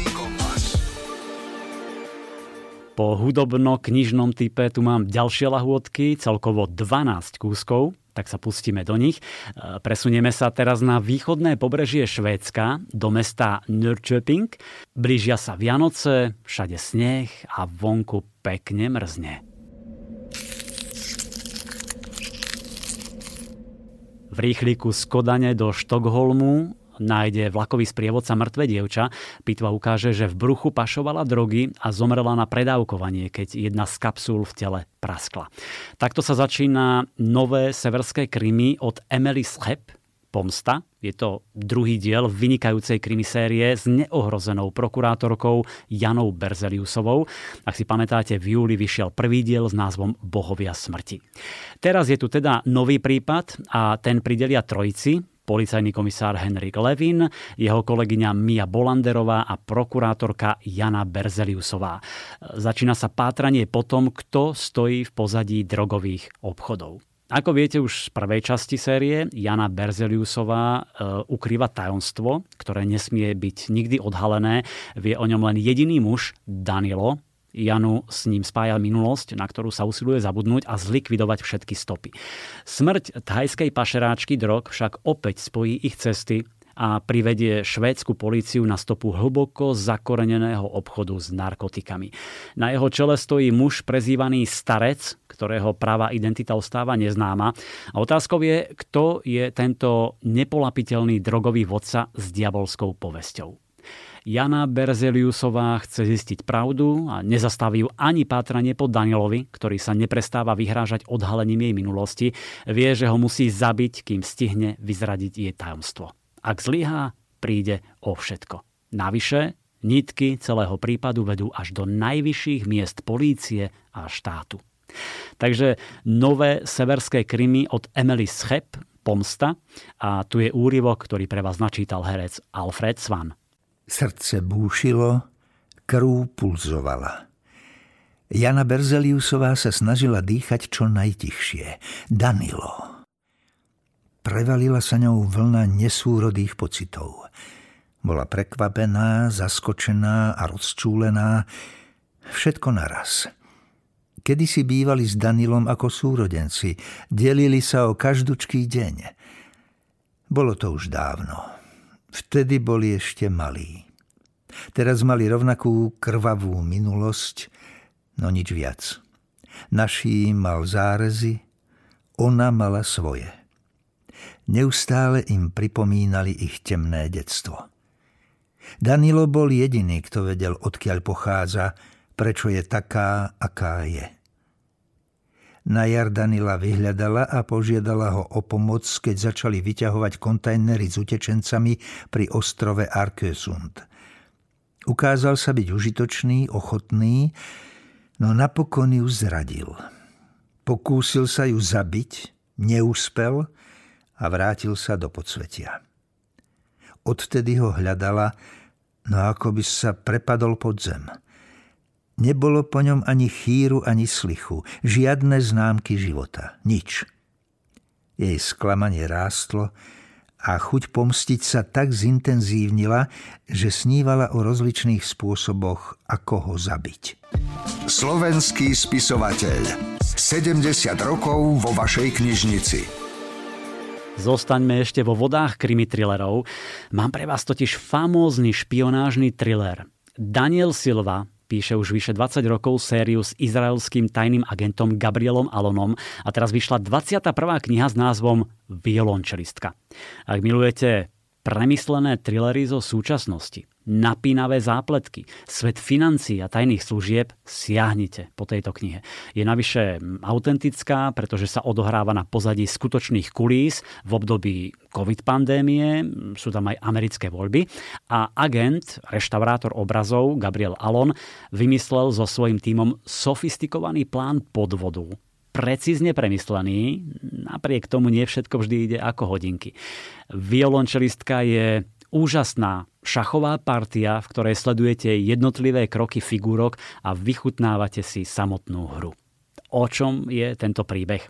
Po hudobno-knižnom type tu mám ďalšie lahôdky, celkovo 12 kúskov, tak sa pustíme do nich. E, Presunieme sa teraz na východné pobrežie Švédska, do mesta Norrköping. Blížia sa Vianoce, všade sneh a vonku pekne mrzne. V rýchliku z Kodane do Štokholmu nájde vlakový sprievodca mŕtve dievča. Pitva ukáže, že v bruchu pašovala drogy a zomrela na predávkovanie, keď jedna z kapsúl v tele praskla. Takto sa začína nové severské krymy od Emily Schep, Pomsta. Je to druhý diel vynikajúcej krimisérie s neohrozenou prokurátorkou Janou Berzeliusovou. Ak si pamätáte, v júli vyšiel prvý diel s názvom Bohovia smrti. Teraz je tu teda nový prípad a ten pridelia trojici, policajný komisár Henrik Levin, jeho kolegyňa Mia Bolanderová a prokurátorka Jana Berzeliusová. Začína sa pátranie po tom, kto stojí v pozadí drogových obchodov. Ako viete už z prvej časti série, Jana Berzeliusová e, ukrýva tajomstvo, ktoré nesmie byť nikdy odhalené. Vie o ňom len jediný muž, Danilo. Janu s ním spája minulosť, na ktorú sa usiluje zabudnúť a zlikvidovať všetky stopy. Smrť thajskej pašeráčky drog však opäť spojí ich cesty a privedie švédsku políciu na stopu hlboko zakoreneného obchodu s narkotikami. Na jeho čele stojí muž prezývaný Starec, ktorého práva identita ostáva neznáma. A otázkou je, kto je tento nepolapiteľný drogový vodca s diabolskou povesťou. Jana Berzeliusová chce zistiť pravdu a nezastaví ju ani pátranie po Danielovi, ktorý sa neprestáva vyhrážať odhalením jej minulosti. Vie, že ho musí zabiť, kým stihne vyzradiť jej tajomstvo. Ak zlyhá, príde o všetko. Navyše, nitky celého prípadu vedú až do najvyšších miest polície a štátu. Takže nové severské krymy od Emily Schep, Pomsta, a tu je úryvok, ktorý pre vás načítal herec Alfred Svan. Srdce búšilo, krv pulzovala. Jana Berzeliusová sa snažila dýchať čo najtichšie. Danilo. Prevalila sa ňou vlna nesúrodých pocitov. Bola prekvapená, zaskočená a rozčúlená. Všetko naraz. Kedy si bývali s Danilom ako súrodenci, delili sa o každúčký deň. Bolo to už dávno. Vtedy boli ešte malí. Teraz mali rovnakú krvavú minulosť, no nič viac. Naší mal zárezy, ona mala svoje. Neustále im pripomínali ich temné detstvo. Danilo bol jediný, kto vedel, odkiaľ pochádza, prečo je taká, aká je. Na jar Danila vyhľadala a požiadala ho o pomoc, keď začali vyťahovať kontajnery s utečencami pri ostrove Arkösund. Ukázal sa byť užitočný, ochotný, no napokon ju zradil. Pokúsil sa ju zabiť, neúspel a vrátil sa do podsvetia. Odtedy ho hľadala, no ako by sa prepadol pod zem. Nebolo po ňom ani chýru, ani slichu, žiadne známky života, nič. Jej sklamanie rástlo a chuť pomstiť sa tak zintenzívnila, že snívala o rozličných spôsoboch, ako ho zabiť. Slovenský spisovateľ. 70 rokov vo vašej knižnici. Zostaňme ešte vo vodách krimi thrillerov. Mám pre vás totiž famózny špionážny thriller. Daniel Silva píše už vyše 20 rokov sériu s izraelským tajným agentom Gabrielom Alonom a teraz vyšla 21. kniha s názvom Violončelistka. Ak milujete premyslené thrillery zo súčasnosti, napínavé zápletky, svet financií a tajných služieb, siahnite po tejto knihe. Je navyše autentická, pretože sa odohráva na pozadí skutočných kulís v období COVID pandémie, sú tam aj americké voľby a agent, reštaurátor obrazov Gabriel Alon vymyslel so svojím tímom sofistikovaný plán podvodu, precízne premyslený, napriek tomu nie všetko vždy ide ako hodinky. Violončelistka je úžasná šachová partia, v ktorej sledujete jednotlivé kroky figúrok a vychutnávate si samotnú hru. O čom je tento príbeh?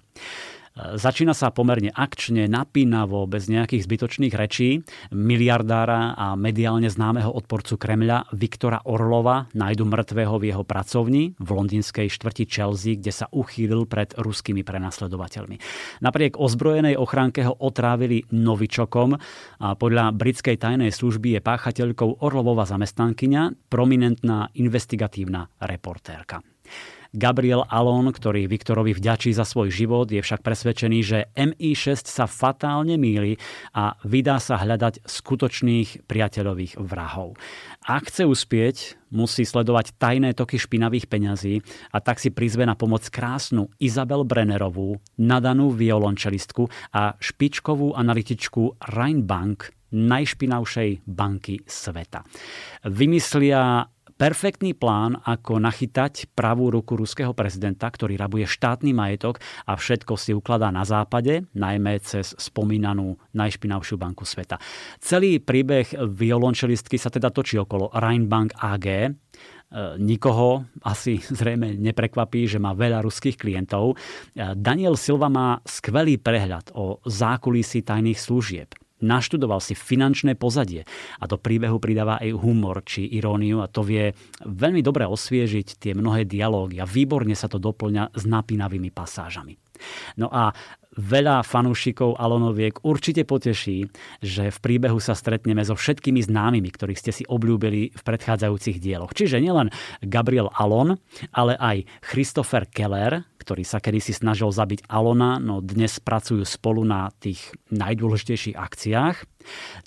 Začína sa pomerne akčne, napínavo, bez nejakých zbytočných rečí. Miliardára a mediálne známeho odporcu Kremľa Viktora Orlova nájdu mŕtvého v jeho pracovni v londýnskej štvrti Chelsea, kde sa uchýlil pred ruskými prenasledovateľmi. Napriek ozbrojenej ochránke ho otrávili novičokom a podľa britskej tajnej služby je páchateľkou Orlovova zamestnankyňa, prominentná investigatívna reportérka. Gabriel Alon, ktorý Viktorovi vďačí za svoj život, je však presvedčený, že MI6 sa fatálne míli a vydá sa hľadať skutočných priateľových vrahov. Ak chce uspieť, musí sledovať tajné toky špinavých peňazí a tak si prizve na pomoc krásnu Izabel Brennerovú, nadanú violončelistku a špičkovú analytičku Rheinbank, najšpinavšej banky sveta. Vymyslia perfektný plán, ako nachytať pravú ruku ruského prezidenta, ktorý rabuje štátny majetok a všetko si ukladá na západe, najmä cez spomínanú najšpinavšiu banku sveta. Celý príbeh violončelistky sa teda točí okolo Rheinbank AG, e, nikoho asi zrejme neprekvapí, že má veľa ruských klientov. E, Daniel Silva má skvelý prehľad o zákulisí tajných služieb naštudoval si finančné pozadie a do príbehu pridáva aj humor či iróniu a to vie veľmi dobre osviežiť tie mnohé dialógy a výborne sa to doplňa s napínavými pasážami. No a veľa fanúšikov Alonoviek určite poteší, že v príbehu sa stretneme so všetkými známymi, ktorých ste si obľúbili v predchádzajúcich dieloch. Čiže nielen Gabriel Alon, ale aj Christopher Keller, ktorý sa kedysi snažil zabiť Alona, no dnes pracujú spolu na tých najdôležitejších akciách.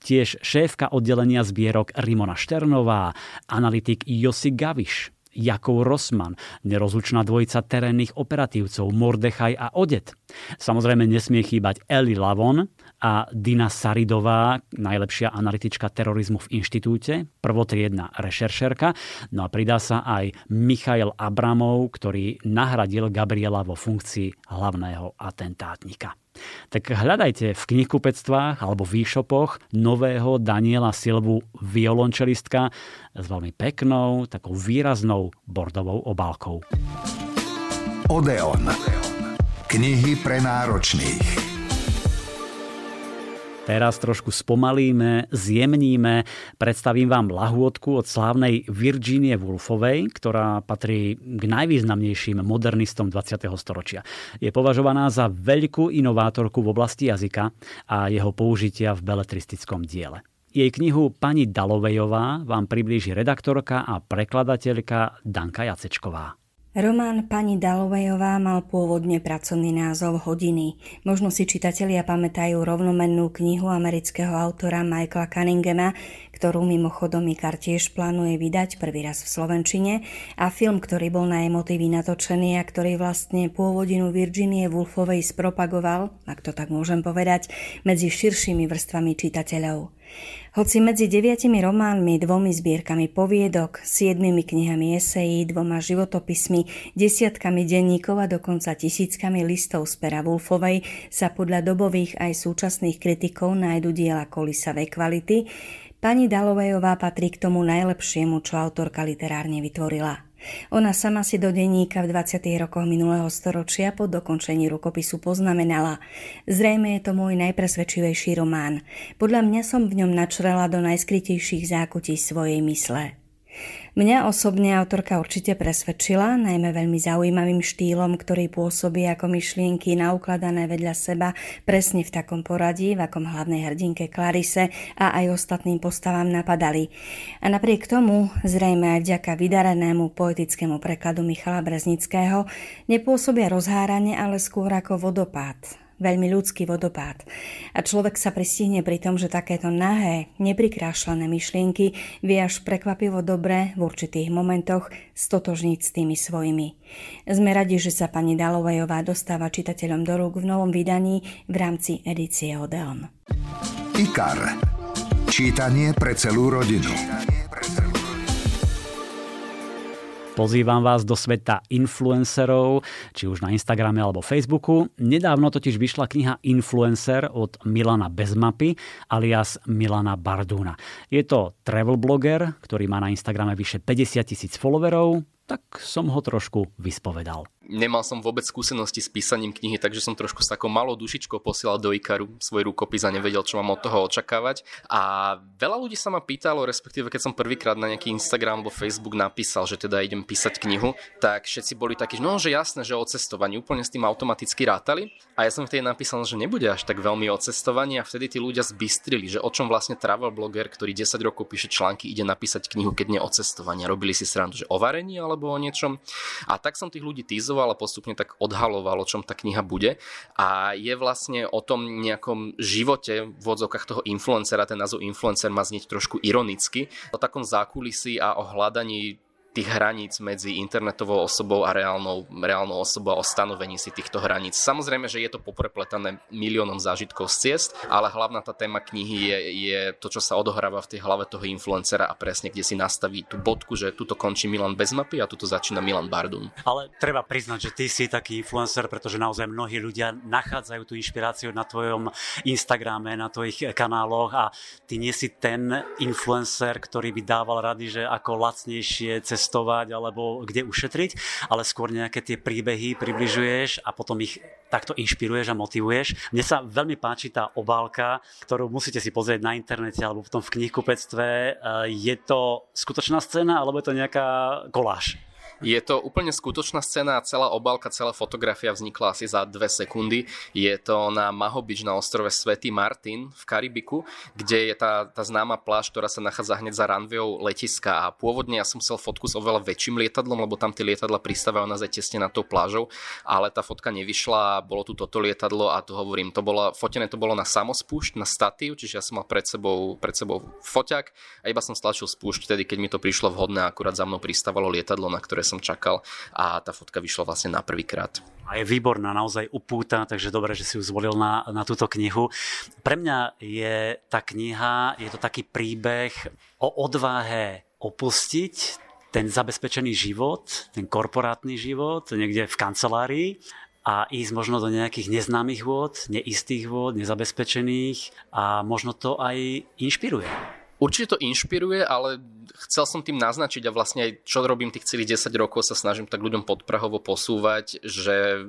Tiež šéfka oddelenia zbierok Rimona Šternová, analytik Josi Gaviš, Jakov Rosman, nerozlučná dvojica terénnych operatívcov Mordechaj a Odet. Samozrejme nesmie chýbať Eli Lavon a Dina Saridová, najlepšia analytička terorizmu v inštitúte, prvotriedna rešeršerka. No a pridá sa aj Michail Abramov, ktorý nahradil Gabriela vo funkcii hlavného atentátnika. Tak hľadajte v knihkupectvách alebo v e-shopoch nového Daniela Silvu violončelistka s veľmi peknou, takou výraznou bordovou obálkou. Odeon. Knihy pre náročných. Teraz trošku spomalíme, zjemníme. Predstavím vám lahôdku od slávnej Virginie Woolfovej, ktorá patrí k najvýznamnejším modernistom 20. storočia. Je považovaná za veľkú inovátorku v oblasti jazyka a jeho použitia v beletristickom diele. Jej knihu Pani Dalovejová vám priblíži redaktorka a prekladateľka Danka Jacečková. Román pani Dalovejová mal pôvodne pracovný názov Hodiny. Možno si čitatelia pamätajú rovnomennú knihu amerického autora Michaela Cunninghama, ktorú mimochodom Ikar tiež plánuje vydať prvý raz v Slovenčine a film, ktorý bol na emotívy natočený a ktorý vlastne pôvodinu Virginie Woolfovej spropagoval, ak to tak môžem povedať, medzi širšími vrstvami čitateľov. Hoci medzi deviatimi románmi, dvomi zbierkami poviedok, siedmimi knihami esejí, dvoma životopismi, desiatkami denníkov a dokonca tisíckami listov z pera Wolfovej sa podľa dobových aj súčasných kritikov nájdu diela kolisavej kvality, pani Dalovejová patrí k tomu najlepšiemu, čo autorka literárne vytvorila. Ona sama si do denníka v 20. rokoch minulého storočia po dokončení rukopisu poznamenala Zrejme je to môj najpresvedčivejší román. Podľa mňa som v ňom načrela do najskrytejších zákutí svojej mysle. Mňa osobne autorka určite presvedčila, najmä veľmi zaujímavým štýlom, ktorý pôsobí ako myšlienky naukladané vedľa seba presne v takom poradí, v akom hlavnej hrdinke Klarise a aj ostatným postavám napadali. A napriek tomu, zrejme aj vďaka vydarenému poetickému prekladu Michala Breznického, nepôsobia rozháranie, ale skôr ako vodopád, veľmi ľudský vodopád. A človek sa pristihne pri tom, že takéto nahé, neprikrášlené myšlienky vie až prekvapivo dobre v určitých momentoch stotožniť s tými svojimi. Sme radi, že sa pani Dalovejová dostáva čitateľom do rúk v novom vydaní v rámci edície Odeon. IKAR. Čítanie pre celú rodinu. Pozývam vás do sveta influencerov, či už na Instagrame alebo Facebooku. Nedávno totiž vyšla kniha Influencer od Milana Bezmapy alias Milana Barduna. Je to travel blogger, ktorý má na Instagrame vyše 50 tisíc followerov, tak som ho trošku vyspovedal nemal som vôbec skúsenosti s písaním knihy, takže som trošku s takou malou dušičkou posielal do Ikaru svoj rukopis a nevedel, čo mám od toho očakávať. A veľa ľudí sa ma pýtalo, respektíve keď som prvýkrát na nejaký Instagram alebo Facebook napísal, že teda idem písať knihu, tak všetci boli takí, no že jasné, že o cestovaní úplne s tým automaticky rátali. A ja som vtedy napísal, že nebude až tak veľmi o cestovaní a vtedy tí ľudia zbystrili, že o čom vlastne travel blogger, ktorý 10 rokov píše články, ide napísať knihu, keď nie o cestovaní. Robili si srandu, že o varení alebo o niečom. A tak som tých ľudí týzoval a postupne tak odhaloval, o čom tá kniha bude. A je vlastne o tom nejakom živote v odzokách toho influencera, ten názov influencer má znieť trošku ironicky, o takom zákulisí a o hľadaní tých hraníc medzi internetovou osobou a reálnou, reálnou osobou a o stanovení si týchto hraníc. Samozrejme, že je to poprepletané miliónom zážitkov z ciest, ale hlavná tá téma knihy je, je to, čo sa odohráva v tej hlave toho influencera a presne kde si nastaví tú bodku, že tuto končí Milan bez mapy a tuto začína Milan Bardum. Ale treba priznať, že ty si taký influencer, pretože naozaj mnohí ľudia nachádzajú tú inšpiráciu na tvojom Instagrame, na tvojich kanáloch a ty nie si ten influencer, ktorý by dával rady, že ako lacnejšie cez cestovať alebo kde ušetriť, ale skôr nejaké tie príbehy približuješ a potom ich takto inšpiruješ a motivuješ. Mne sa veľmi páči tá obálka, ktorú musíte si pozrieť na internete alebo potom v knihkupectve. E, je to skutočná scéna alebo je to nejaká koláž? Je to úplne skutočná scéna celá obálka, celá fotografia vznikla asi za dve sekundy. Je to na Mahobič na ostrove Svetý Martin v Karibiku, kde je tá, tá známa pláž, ktorá sa nachádza hneď za ranviou letiska. A pôvodne ja som chcel fotku s oveľa väčším lietadlom, lebo tam tie lietadla pristávajú naozaj tesne nad tou plážou, ale tá fotka nevyšla, bolo tu toto lietadlo a to hovorím, to bolo, fotené to bolo na samospúšť, na statív, čiže ja som mal pred sebou, pred sebou foťak a iba som stlačil spúšť vtedy, keď mi to prišlo vhodné, akurát za mnou pristávalo lietadlo, na ktoré som čakal a tá fotka vyšla vlastne na prvýkrát. A je výborná, naozaj upúta, takže dobre, že si ju zvolil na, na túto knihu. Pre mňa je tá kniha, je to taký príbeh o odvahe opustiť ten zabezpečený život, ten korporátny život, niekde v kancelárii a ísť možno do nejakých neznámych vôd, neistých vôd, nezabezpečených a možno to aj inšpiruje. Určite to inšpiruje, ale chcel som tým naznačiť a vlastne aj čo robím tých celých 10 rokov sa snažím tak ľuďom podprahovo posúvať, že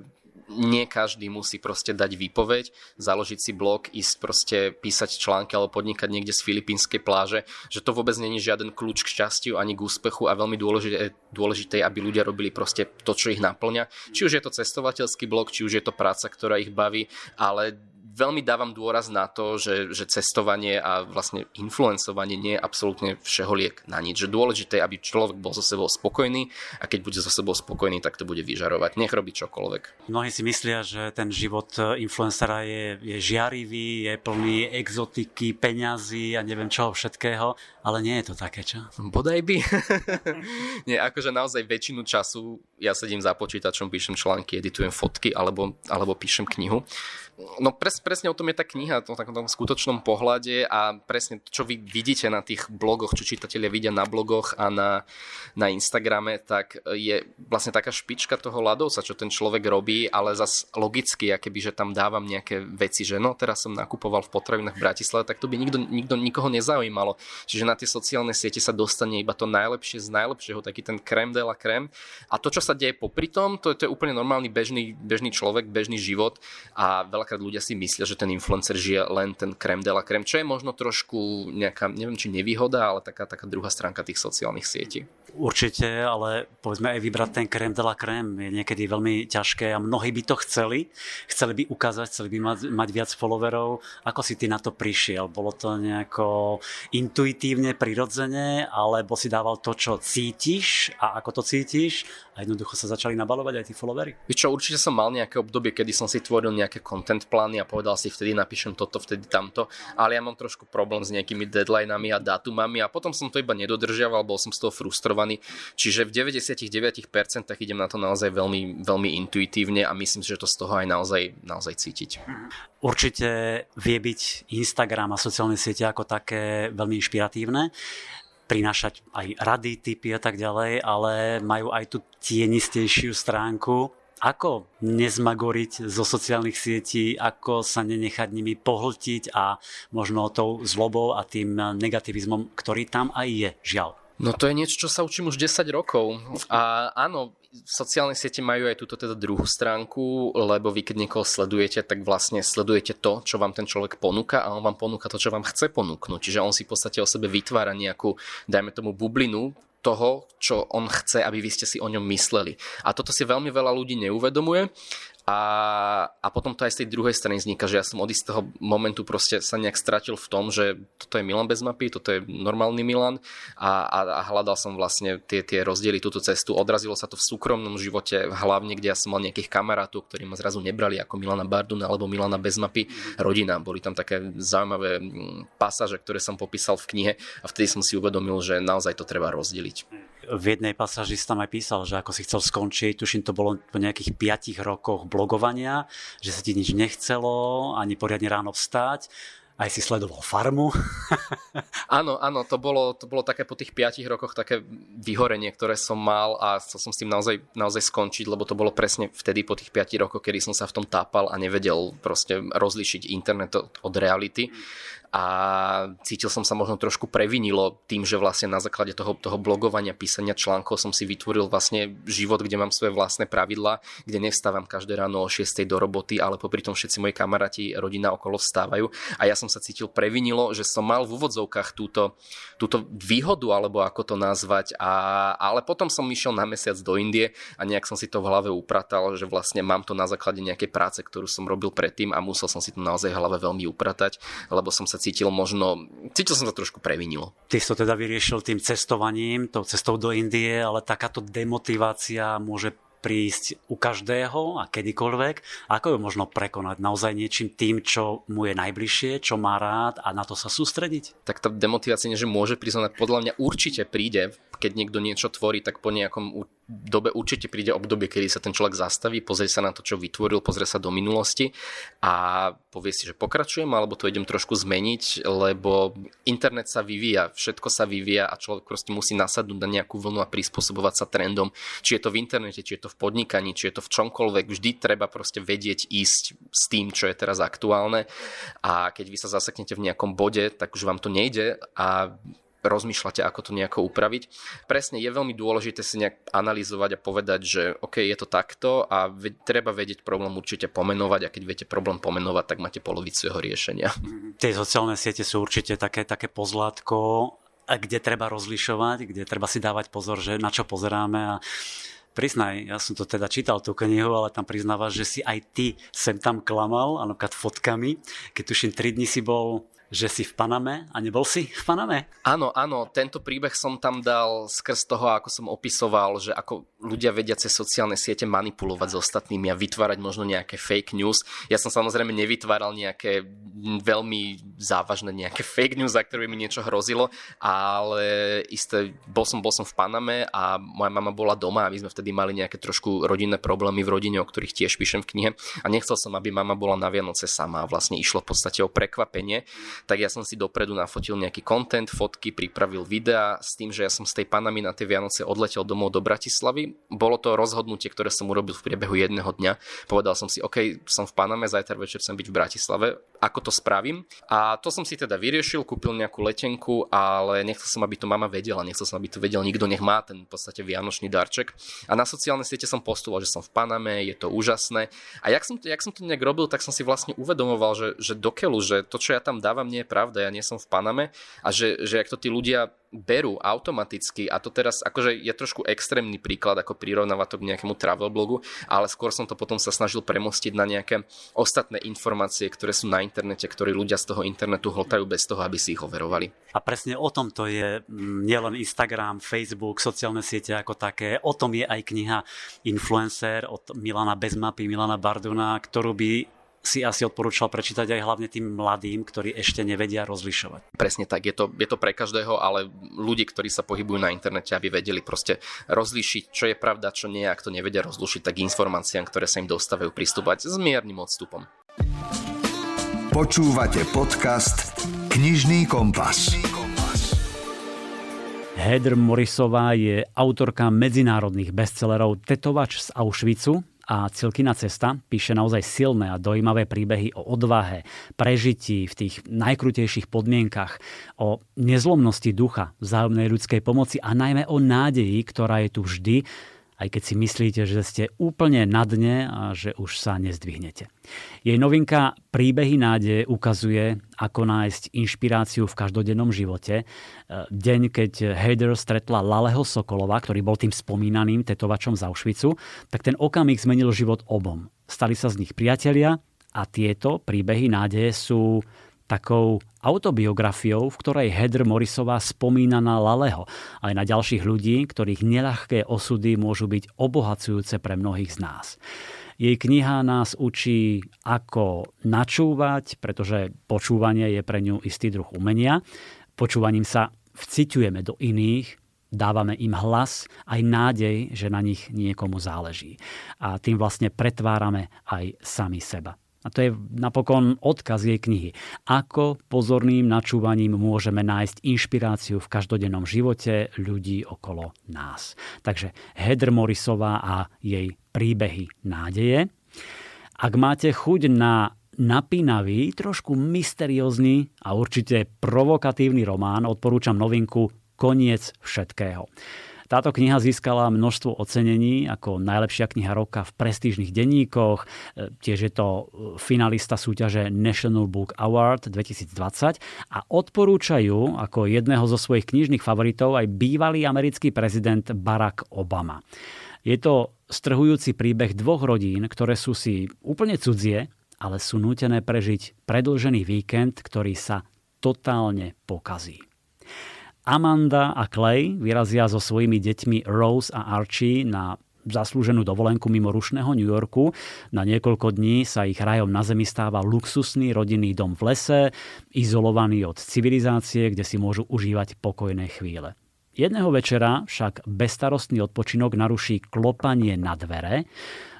nie každý musí proste dať výpoveď, založiť si blog, ísť proste písať články alebo podnikať niekde z filipínskej pláže, že to vôbec není žiaden kľúč k šťastiu ani k úspechu a veľmi dôležité, dôležité aby ľudia robili proste to, čo ich naplňa. Či už je to cestovateľský blog, či už je to práca, ktorá ich baví, ale veľmi dávam dôraz na to, že, že cestovanie a vlastne influencovanie nie je absolútne všeholiek na nič. Že dôležité, aby človek bol so sebou spokojný a keď bude so sebou spokojný, tak to bude vyžarovať. Nech robí čokoľvek. Mnohí si myslia, že ten život e, influencera je, je žiarivý, je plný exotiky, peňazí a neviem čoho všetkého, ale nie je to také, čo? Bodaj by. nie, akože naozaj väčšinu času ja sedím za počítačom, píšem články, editujem fotky alebo, alebo píšem knihu. No pres, presne o tom je tá kniha, o takom skutočnom pohľade a presne to, čo vy vidíte na tých blogoch, čo čitatelia vidia na blogoch a na, na Instagrame, tak je vlastne taká špička toho ľadovca, čo ten človek robí, ale zas logicky, keby, že tam dávam nejaké veci, že no teraz som nakupoval v potravinách v Bratislave, tak to by nikto, nikto nikoho nezaujímalo. Čiže na tie sociálne siete sa dostane iba to najlepšie z najlepšieho, taký ten krem de la krem. A to, čo sa deje popri tom, to, to je úplne normálny bežný, bežný človek, bežný život a veľakrát ľudia si myslia, že ten influencer žije len ten krem de la krem, čo je možno trošku nejaká, neviem či nevýhoda, ale taká, taká druhá stránka tých sociálnych sietí. Určite, ale povedzme aj vybrať ten krém de la krém je niekedy veľmi ťažké a mnohí by to chceli. Chceli by ukázať, chceli by mať, mať viac followerov. Ako si ty na to prišiel? Bolo to nejako intuitívne, prirodzene, alebo si dával to, čo cítiš a ako to cítiš a jednoducho sa začali nabalovať aj tí followery? Víš čo, určite som mal nejaké obdobie, kedy som si tvoril nejaké content plány a povedal si vtedy napíšem toto, vtedy tamto, ale ja mám trošku problém s nejakými deadlinami a dátumami a potom som to iba nedodržiaval, bol som z toho frustrovaný. Čiže v 99% idem na to naozaj veľmi, veľmi intuitívne a myslím si, že to z toho aj naozaj, naozaj cítiť. Určite vie byť Instagram a sociálne siete ako také veľmi inšpiratívne prinášať aj rady, typy a tak ďalej, ale majú aj tú tienistejšiu stránku. Ako nezmagoriť zo sociálnych sietí, ako sa nenechať nimi pohltiť a možno tou zlobou a tým negativizmom, ktorý tam aj je, žiaľ. No to je niečo, čo sa učím už 10 rokov. A áno, sociálne siete majú aj túto teda druhú stránku, lebo vy keď niekoho sledujete, tak vlastne sledujete to, čo vám ten človek ponúka a on vám ponúka to, čo vám chce ponúknuť. Čiže on si v podstate o sebe vytvára nejakú, dajme tomu, bublinu, toho, čo on chce, aby vy ste si o ňom mysleli. A toto si veľmi veľa ľudí neuvedomuje a, a potom to aj z tej druhej strany vzniká, že ja som od istého momentu proste sa nejak stratil v tom, že toto je Milan bez mapy, toto je normálny Milan a, a, a hľadal som vlastne tie, tie rozdiely, túto cestu. Odrazilo sa to v súkromnom živote, hlavne kde ja som mal nejakých kamarátov, ktorí ma zrazu nebrali ako Milana Barduna alebo Milana bez mapy, rodina. Boli tam také zaujímavé mm, pasáže, ktoré som popísal v knihe a vtedy som si uvedomil, že naozaj to treba rozdeliť v jednej pasáži tam aj písal, že ako si chcel skončiť, tuším to bolo po nejakých 5 rokoch blogovania, že sa ti nič nechcelo, ani poriadne ráno vstať aj si sledoval farmu. áno, áno, to bolo, to bolo také po tých 5 rokoch také vyhorenie, ktoré som mal a chcel som s tým naozaj, naozaj skončiť, lebo to bolo presne vtedy po tých 5 rokoch, kedy som sa v tom tápal a nevedel proste rozlišiť internet od reality a cítil som sa možno trošku previnilo tým, že vlastne na základe toho, toho blogovania, písania článkov som si vytvoril vlastne život, kde mám svoje vlastné pravidlá, kde nevstávam každé ráno o 6 do roboty, ale popri tom všetci moji kamaráti, rodina okolo vstávajú. A ja som sa cítil previnilo, že som mal v úvodzovkách túto, túto výhodu, alebo ako to nazvať, a, ale potom som išiel na mesiac do Indie a nejak som si to v hlave upratal, že vlastne mám to na základe nejakej práce, ktorú som robil predtým a musel som si to naozaj v hlave veľmi upratať, lebo som sa cítil možno, cítil som sa trošku previnil. Ty si to teda vyriešil tým cestovaním, tou cestou do Indie, ale takáto demotivácia môže prísť u každého a kedykoľvek. Ako ju možno prekonať? Naozaj niečím tým, čo mu je najbližšie, čo má rád a na to sa sústrediť? Tak tá demotivácia že môže prísť, podľa mňa určite príde, keď niekto niečo tvorí, tak po nejakom dobe určite príde obdobie, kedy sa ten človek zastaví, pozrie sa na to, čo vytvoril, pozrie sa do minulosti a povie si, že pokračujem alebo to idem trošku zmeniť, lebo internet sa vyvíja, všetko sa vyvíja a človek proste musí nasadnúť na nejakú vlnu a prispôsobovať sa trendom. Či je to v internete, či je to v podnikaní, či je to v čomkoľvek, vždy treba proste vedieť ísť s tým, čo je teraz aktuálne a keď vy sa zaseknete v nejakom bode, tak už vám to nejde a rozmýšľate, ako to nejako upraviť. Presne je veľmi dôležité si nejak analyzovať a povedať, že OK, je to takto a ve- treba vedieť problém určite pomenovať a keď viete problém pomenovať, tak máte polovicu jeho riešenia. Tie sociálne siete sú určite také, také pozlátko, kde treba rozlišovať, kde treba si dávať pozor, že na čo pozeráme a priznaj, ja som to teda čítal tú knihu, ale tam priznávaš, že si aj ty sem tam klamal, ano, fotkami. Keď tuším, 3 dní si bol že si v Paname a nebol si v Paname? Áno, áno, tento príbeh som tam dal skrz toho, ako som opisoval, že ako ľudia vedia cez sociálne siete manipulovať s ostatnými a vytvárať možno nejaké fake news. Ja som samozrejme nevytváral nejaké veľmi závažné nejaké fake news, za ktoré by mi niečo hrozilo, ale isté, bol som, bol som v Paname a moja mama bola doma a my sme vtedy mali nejaké trošku rodinné problémy v rodine, o ktorých tiež píšem v knihe a nechcel som, aby mama bola na Vianoce sama a vlastne išlo v podstate o prekvapenie tak ja som si dopredu nafotil nejaký content, fotky, pripravil videa s tým, že ja som z tej Panamy na tie Vianoce odletel domov do Bratislavy. Bolo to rozhodnutie, ktoré som urobil v priebehu jedného dňa. Povedal som si, OK, som v Paname, zajtra večer chcem byť v Bratislave, ako to spravím. A to som si teda vyriešil, kúpil nejakú letenku, ale nechcel som, aby to mama vedela, nechcel som, aby to vedel nikto, nech má ten v podstate vianočný darček. A na sociálne siete som postoval, že som v Paname, je to úžasné. A jak som, jak som to nejak robil, tak som si vlastne uvedomoval, že, že dokeľu, že to, čo ja tam dávam, nie je pravda, ja nie som v Paname a že, že ak to tí ľudia berú automaticky a to teraz akože je trošku extrémny príklad ako prirovnávať to k nejakému travel blogu, ale skôr som to potom sa snažil premostiť na nejaké ostatné informácie, ktoré sú na internete, ktoré ľudia z toho internetu hltajú bez toho, aby si ich overovali. A presne o tom to je mm, nielen Instagram, Facebook, sociálne siete ako také, o tom je aj kniha Influencer od Milana Bezmapy, Milana Barduna, ktorú by si asi odporúčal prečítať aj hlavne tým mladým, ktorí ešte nevedia rozlišovať. Presne tak, je to, je to pre každého, ale ľudí, ktorí sa pohybujú na internete, aby vedeli proste rozlíšiť, čo je pravda, čo nie, ak to nevedia rozlišiť, tak informáciám, ktoré sa im dostávajú, pristúpať s miernym odstupom. Počúvate podcast Knižný kompas. Heather Morrisová je autorka medzinárodných bestsellerov Tetovač z Auschwitzu, a Cilkina cesta píše naozaj silné a dojímavé príbehy o odvahe, prežití v tých najkrutejších podmienkach, o nezlomnosti ducha, vzájomnej ľudskej pomoci a najmä o nádeji, ktorá je tu vždy, aj keď si myslíte, že ste úplne na dne a že už sa nezdvihnete. Jej novinka Príbehy nádeje ukazuje, ako nájsť inšpiráciu v každodennom živote. E, deň, keď Heider stretla Laleho Sokolova, ktorý bol tým spomínaným tetovačom z Auschwitzu, tak ten okamih zmenil život obom. Stali sa z nich priatelia a tieto príbehy nádeje sú takou autobiografiou, v ktorej Heather Morrisová spomína na Laleho, aj na ďalších ľudí, ktorých neľahké osudy môžu byť obohacujúce pre mnohých z nás. Jej kniha nás učí, ako načúvať, pretože počúvanie je pre ňu istý druh umenia. Počúvaním sa vciťujeme do iných, dávame im hlas, aj nádej, že na nich niekomu záleží. A tým vlastne pretvárame aj sami seba. A to je napokon odkaz jej knihy. Ako pozorným načúvaním môžeme nájsť inšpiráciu v každodennom živote ľudí okolo nás. Takže Heather Morrisová a jej príbehy nádeje. Ak máte chuť na napínavý, trošku mysteriózny a určite provokatívny román, odporúčam novinku Koniec všetkého. Táto kniha získala množstvo ocenení ako najlepšia kniha roka v prestížnych denníkoch. E, tiež je to e, finalista súťaže National Book Award 2020 a odporúčajú ako jedného zo svojich knižných favoritov aj bývalý americký prezident Barack Obama. Je to strhujúci príbeh dvoch rodín, ktoré sú si úplne cudzie, ale sú nútené prežiť predlžený víkend, ktorý sa totálne pokazí. Amanda a Clay vyrazia so svojimi deťmi Rose a Archie na zaslúženú dovolenku mimo rušného New Yorku. Na niekoľko dní sa ich rajom na zemi stáva luxusný rodinný dom v lese, izolovaný od civilizácie, kde si môžu užívať pokojné chvíle. Jedného večera však bezstarostný odpočinok naruší klopanie na dvere.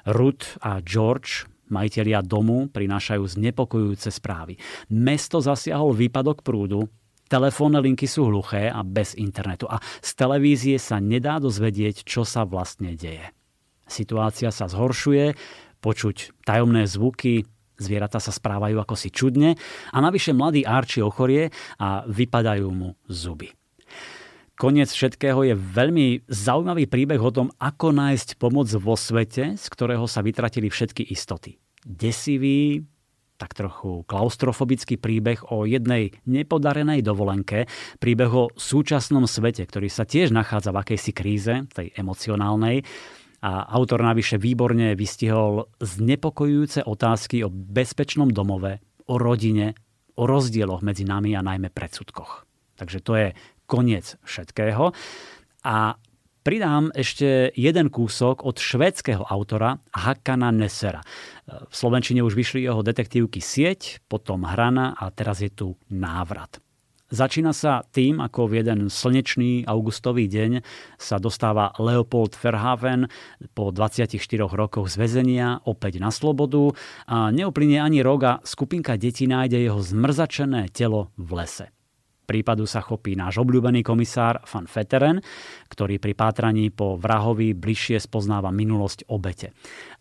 Ruth a George majiteľia domu prinášajú znepokojujúce správy. Mesto zasiahol výpadok prúdu, Telefónne linky sú hluché a bez internetu a z televízie sa nedá dozvedieť, čo sa vlastne deje. Situácia sa zhoršuje, počuť tajomné zvuky, zvieratá sa správajú ako si čudne a navyše mladý Archie ochorie a vypadajú mu zuby. Koniec všetkého je veľmi zaujímavý príbeh o tom, ako nájsť pomoc vo svete, z ktorého sa vytratili všetky istoty. Desivý, tak trochu klaustrofobický príbeh o jednej nepodarenej dovolenke, príbeh o súčasnom svete, ktorý sa tiež nachádza v akejsi kríze, tej emocionálnej. A autor navyše výborne vystihol znepokojujúce otázky o bezpečnom domove, o rodine, o rozdieloch medzi nami a najmä predsudkoch. Takže to je koniec všetkého. A Pridám ešte jeden kúsok od švédskeho autora Hakana Nessera. V Slovenčine už vyšli jeho detektívky Sieť, potom Hrana a teraz je tu Návrat. Začína sa tým, ako v jeden slnečný augustový deň sa dostáva Leopold Verhaven po 24 rokoch z väzenia opäť na slobodu a neuplynie ani rok a skupinka detí nájde jeho zmrzačené telo v lese. Prípadu sa chopí náš obľúbený komisár Van Feteren, ktorý pri pátraní po vrahovi bližšie spoznáva minulosť obete.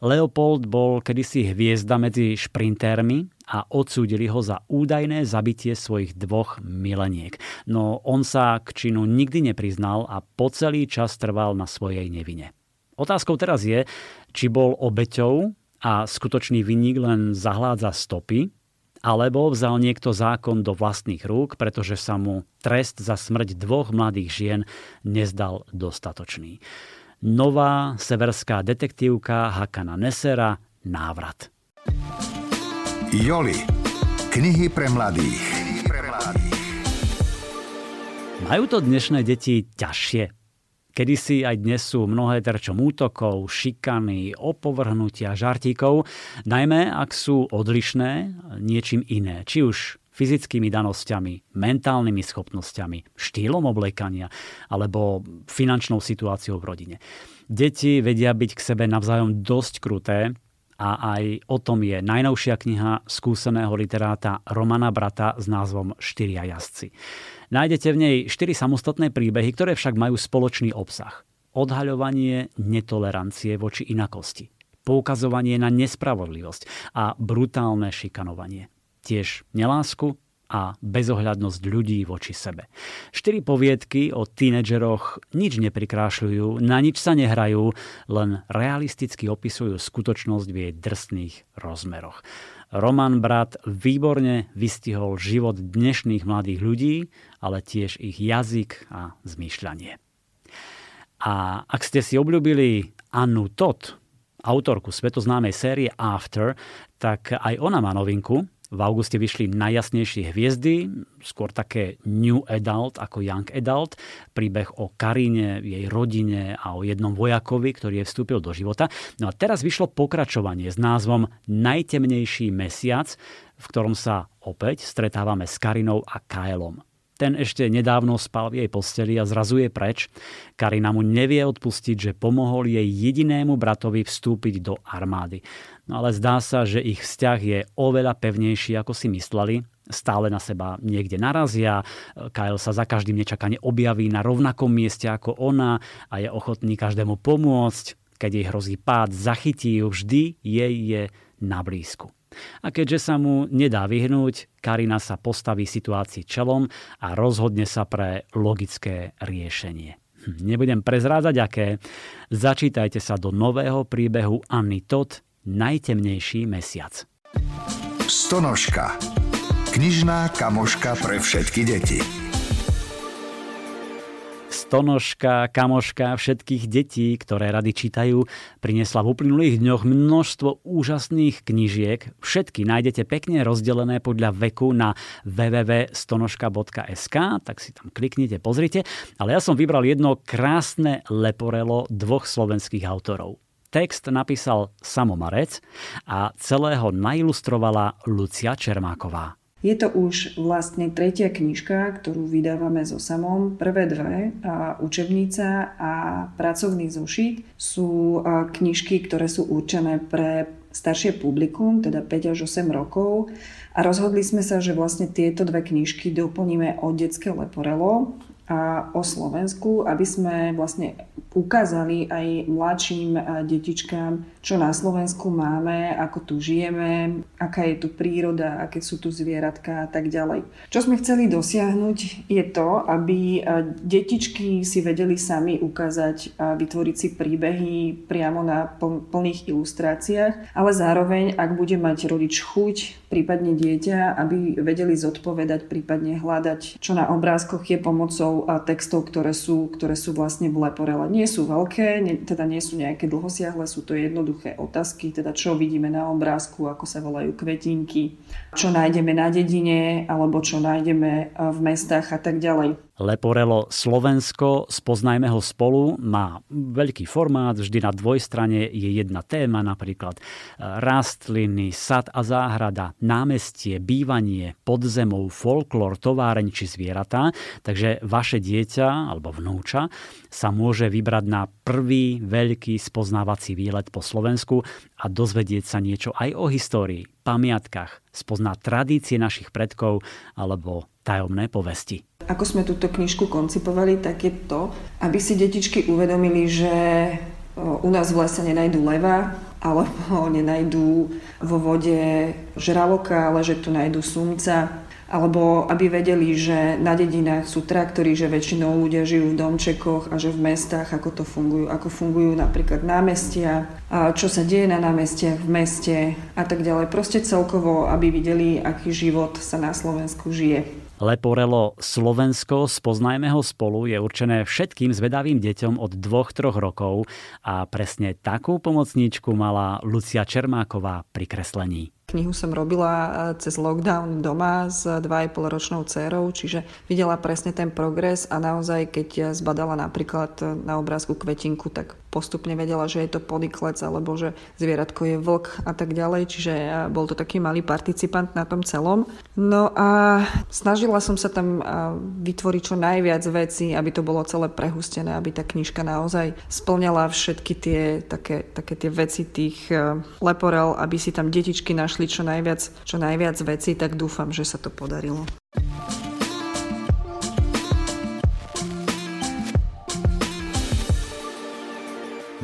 Leopold bol kedysi hviezda medzi šprintérmi a odsúdili ho za údajné zabitie svojich dvoch mileniek. No on sa k činu nikdy nepriznal a po celý čas trval na svojej nevine. Otázkou teraz je, či bol obeťou a skutočný vinník len zahládza stopy, alebo vzal niekto zákon do vlastných rúk, pretože sa mu trest za smrť dvoch mladých žien nezdal dostatočný. Nová severská detektívka Hakana Nesera Návrat. Joli. Knihy pre mladých. Majú to dnešné deti ťažšie Kedysi aj dnes sú mnohé terčom útokov, šikany, opovrhnutia, žartíkov, najmä ak sú odlišné niečím iné, či už fyzickými danosťami, mentálnymi schopnosťami, štýlom oblekania alebo finančnou situáciou v rodine. Deti vedia byť k sebe navzájom dosť kruté a aj o tom je najnovšia kniha skúseného literáta Romana Brata s názvom Štyria jazdci. Nájdete v nej štyri samostatné príbehy, ktoré však majú spoločný obsah. Odhaľovanie netolerancie voči inakosti, poukazovanie na nespravodlivosť a brutálne šikanovanie. Tiež nelásku a bezohľadnosť ľudí voči sebe. Štyri poviedky o tínedžeroch nič neprikrášľujú, na nič sa nehrajú, len realisticky opisujú skutočnosť v jej drsných rozmeroch. Roman Brat výborne vystihol život dnešných mladých ľudí, ale tiež ich jazyk a zmýšľanie. A ak ste si obľúbili Annu Todd, autorku svetoznámej série After, tak aj ona má novinku, v auguste vyšli najjasnejšie hviezdy, skôr také new adult ako young adult, príbeh o Karíne, jej rodine a o jednom vojakovi, ktorý je vstúpil do života. No a teraz vyšlo pokračovanie s názvom Najtemnejší mesiac, v ktorom sa opäť stretávame s Karinou a Kaelom. Ten ešte nedávno spal v jej posteli a zrazu je preč. Karina mu nevie odpustiť, že pomohol jej jedinému bratovi vstúpiť do armády. No ale zdá sa, že ich vzťah je oveľa pevnejší, ako si mysleli. Stále na seba niekde narazia. Kyle sa za každým nečakane objaví na rovnakom mieste ako ona a je ochotný každému pomôcť. Keď jej hrozí pád, zachytí ju, vždy jej je na blízku. A keďže sa mu nedá vyhnúť, Karina sa postaví situácii čelom a rozhodne sa pre logické riešenie. Hm, nebudem prezrádzať aké. Začítajte sa do nového príbehu Anny Todd Najtemnejší mesiac. Stonožka. Knižná kamoška pre všetky deti stonožka, kamoška všetkých detí, ktoré rady čítajú, priniesla v uplynulých dňoch množstvo úžasných knižiek. Všetky nájdete pekne rozdelené podľa veku na www.stonožka.sk, tak si tam kliknite, pozrite. Ale ja som vybral jedno krásne leporelo dvoch slovenských autorov. Text napísal Samo Marec a celého nailustrovala Lucia Čermáková. Je to už vlastne tretia knižka, ktorú vydávame so samom. Prvé dve, učebnica a pracovný zošit, sú knižky, ktoré sú určené pre staršie publikum, teda 5 až 8 rokov. A rozhodli sme sa, že vlastne tieto dve knižky doplníme o detské leporelo a o Slovensku, aby sme vlastne ukázali aj mladším detičkám, čo na Slovensku máme, ako tu žijeme, aká je tu príroda, aké sú tu zvieratka a tak ďalej. Čo sme chceli dosiahnuť je to, aby detičky si vedeli sami ukázať a vytvoriť si príbehy priamo na plných ilustráciách, ale zároveň, ak bude mať rodič chuť, prípadne dieťa, aby vedeli zodpovedať, prípadne hľadať, čo na obrázkoch je pomocou textov, ktoré sú, ktoré sú vlastne v Leporele. Nie sú veľké, ne, teda nie sú nejaké dlhosiahle, sú to jednoduché otázky, teda čo vidíme na obrázku, ako sa volajú kvetinky, čo nájdeme na dedine, alebo čo nájdeme v mestách a tak ďalej. Leporelo Slovensko, spoznajme ho spolu, má veľký formát, vždy na dvojstrane je jedna téma, napríklad e, rastliny, sad a záhrada, námestie, bývanie, podzemov, folklór, továreň či zvieratá. Takže vaše dieťa alebo vnúča sa môže vybrať na prvý veľký spoznávací výlet po Slovensku a dozvedieť sa niečo aj o histórii, pamiatkách, spoznať tradície našich predkov alebo tajomné povesti. Ako sme túto knižku koncipovali, tak je to, aby si detičky uvedomili, že u nás v lese nenajdú leva, alebo nenajdú vo vode žraloka, ale že tu nájdú sumca, alebo aby vedeli, že na dedinách sú traktory, že väčšinou ľudia žijú v domčekoch a že v mestách ako to fungujú, ako fungujú napríklad námestia, a čo sa deje na námestiach v meste a tak ďalej. Proste celkovo, aby videli, aký život sa na Slovensku žije. Leporelo Slovensko, spoznajme ho spolu, je určené všetkým zvedavým deťom od 2-3 rokov a presne takú pomocníčku mala Lucia Čermáková pri kreslení. Knihu som robila e, cez lockdown doma s 2,5 ročnou dcerou, čiže videla presne ten progres a naozaj, keď zbadala napríklad na obrázku kvetinku, tak postupne vedela, že je to podiklec alebo že zvieratko je vlk a tak ďalej, čiže e, bol to taký malý participant na tom celom. No a snažila som sa tam e, vytvoriť čo najviac vecí, aby to bolo celé prehustené, aby tá knižka naozaj splňala všetky tie také, také tie veci tých leporel, aby si tam detičky našli čo najviac, čo najviac vecí, tak dúfam, že sa to podarilo.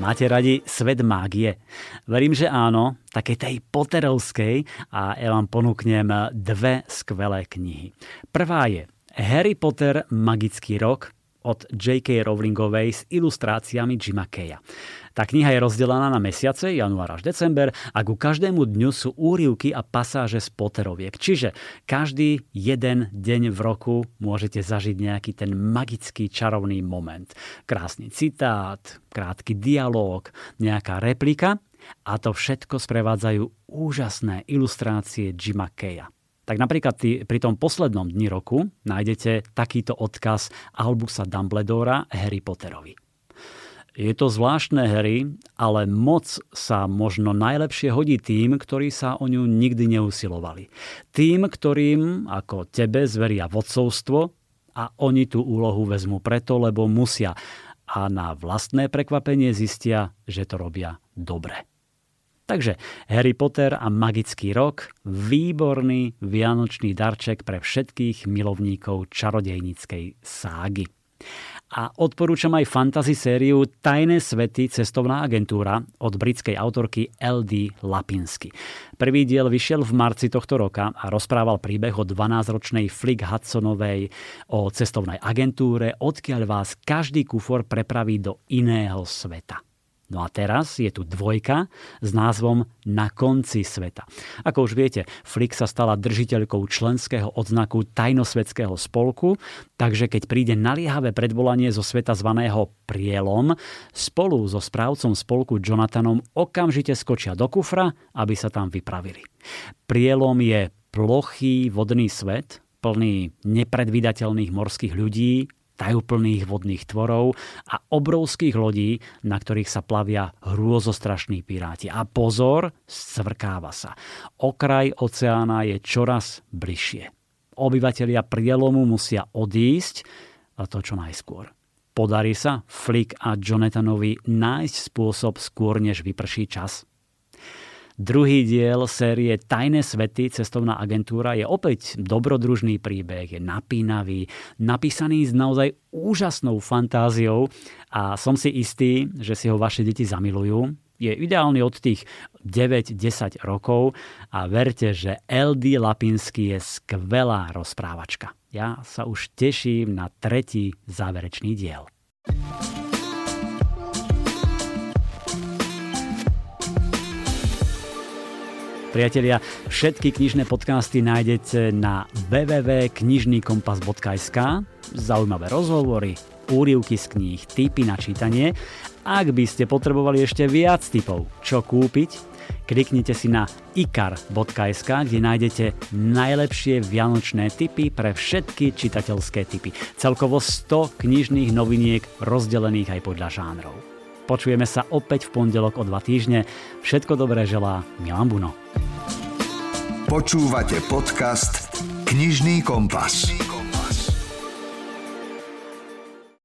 Máte radi svet mágie? Verím, že áno, také tej Potterovskej a ja vám ponúknem dve skvelé knihy. Prvá je Harry Potter Magický rok od J.K. Rowlingovej s ilustráciami Jima Keja. Tá kniha je rozdelená na mesiace, január až december a ku každému dňu sú úrivky a pasáže z Potteroviek. Čiže každý jeden deň v roku môžete zažiť nejaký ten magický čarovný moment. Krásny citát, krátky dialog, nejaká replika a to všetko sprevádzajú úžasné ilustrácie Jima Keja. Tak napríklad pri tom poslednom dni roku nájdete takýto odkaz Albusa Dumbledora Harry Potterovi. Je to zvláštne hry, ale moc sa možno najlepšie hodí tým, ktorí sa o ňu nikdy neusilovali. Tým, ktorým ako tebe zveria vodcovstvo a oni tú úlohu vezmú preto, lebo musia a na vlastné prekvapenie zistia, že to robia dobre. Takže Harry Potter a Magický rok, výborný vianočný darček pre všetkých milovníkov čarodejníckej ságy. A odporúčam aj fantasy sériu Tajné svety cestovná agentúra od britskej autorky L.D. Lapinsky. Prvý diel vyšiel v marci tohto roka a rozprával príbeh o 12-ročnej Flick Hudsonovej o cestovnej agentúre, odkiaľ vás každý kufor prepraví do iného sveta. No a teraz je tu dvojka s názvom Na konci sveta. Ako už viete, Flick sa stala držiteľkou členského odznaku Tajnosvedského spolku, takže keď príde naliehavé predvolanie zo sveta zvaného Prielom, spolu so správcom spolku Jonathanom okamžite skočia do kufra, aby sa tam vypravili. Prielom je plochý vodný svet, plný nepredvídateľných morských ľudí, tajúplných vodných tvorov a obrovských lodí, na ktorých sa plavia hrôzostrašní piráti. A pozor, svrkáva sa. Okraj oceána je čoraz bližšie. Obyvatelia prielomu musia odísť a to čo najskôr. Podarí sa Flick a Jonathanovi nájsť spôsob skôr, než vyprší čas? Druhý diel série Tajné svety, cestovná agentúra, je opäť dobrodružný príbeh, je napínavý, napísaný s naozaj úžasnou fantáziou a som si istý, že si ho vaše deti zamilujú. Je ideálny od tých 9-10 rokov a verte, že LD Lapinsky je skvelá rozprávačka. Ja sa už teším na tretí záverečný diel. Priatelia, všetky knižné podcasty nájdete na www.knižnykompas.sk Zaujímavé rozhovory, úrivky z kníh, tipy na čítanie. Ak by ste potrebovali ešte viac typov, čo kúpiť, kliknite si na ikar.sk, kde nájdete najlepšie vianočné tipy pre všetky čitateľské typy. Celkovo 100 knižných noviniek rozdelených aj podľa žánrov. Počujeme sa opäť v pondelok o dva týždne. Všetko dobré želá Milan Buno. Počúvate podcast Knižný kompas.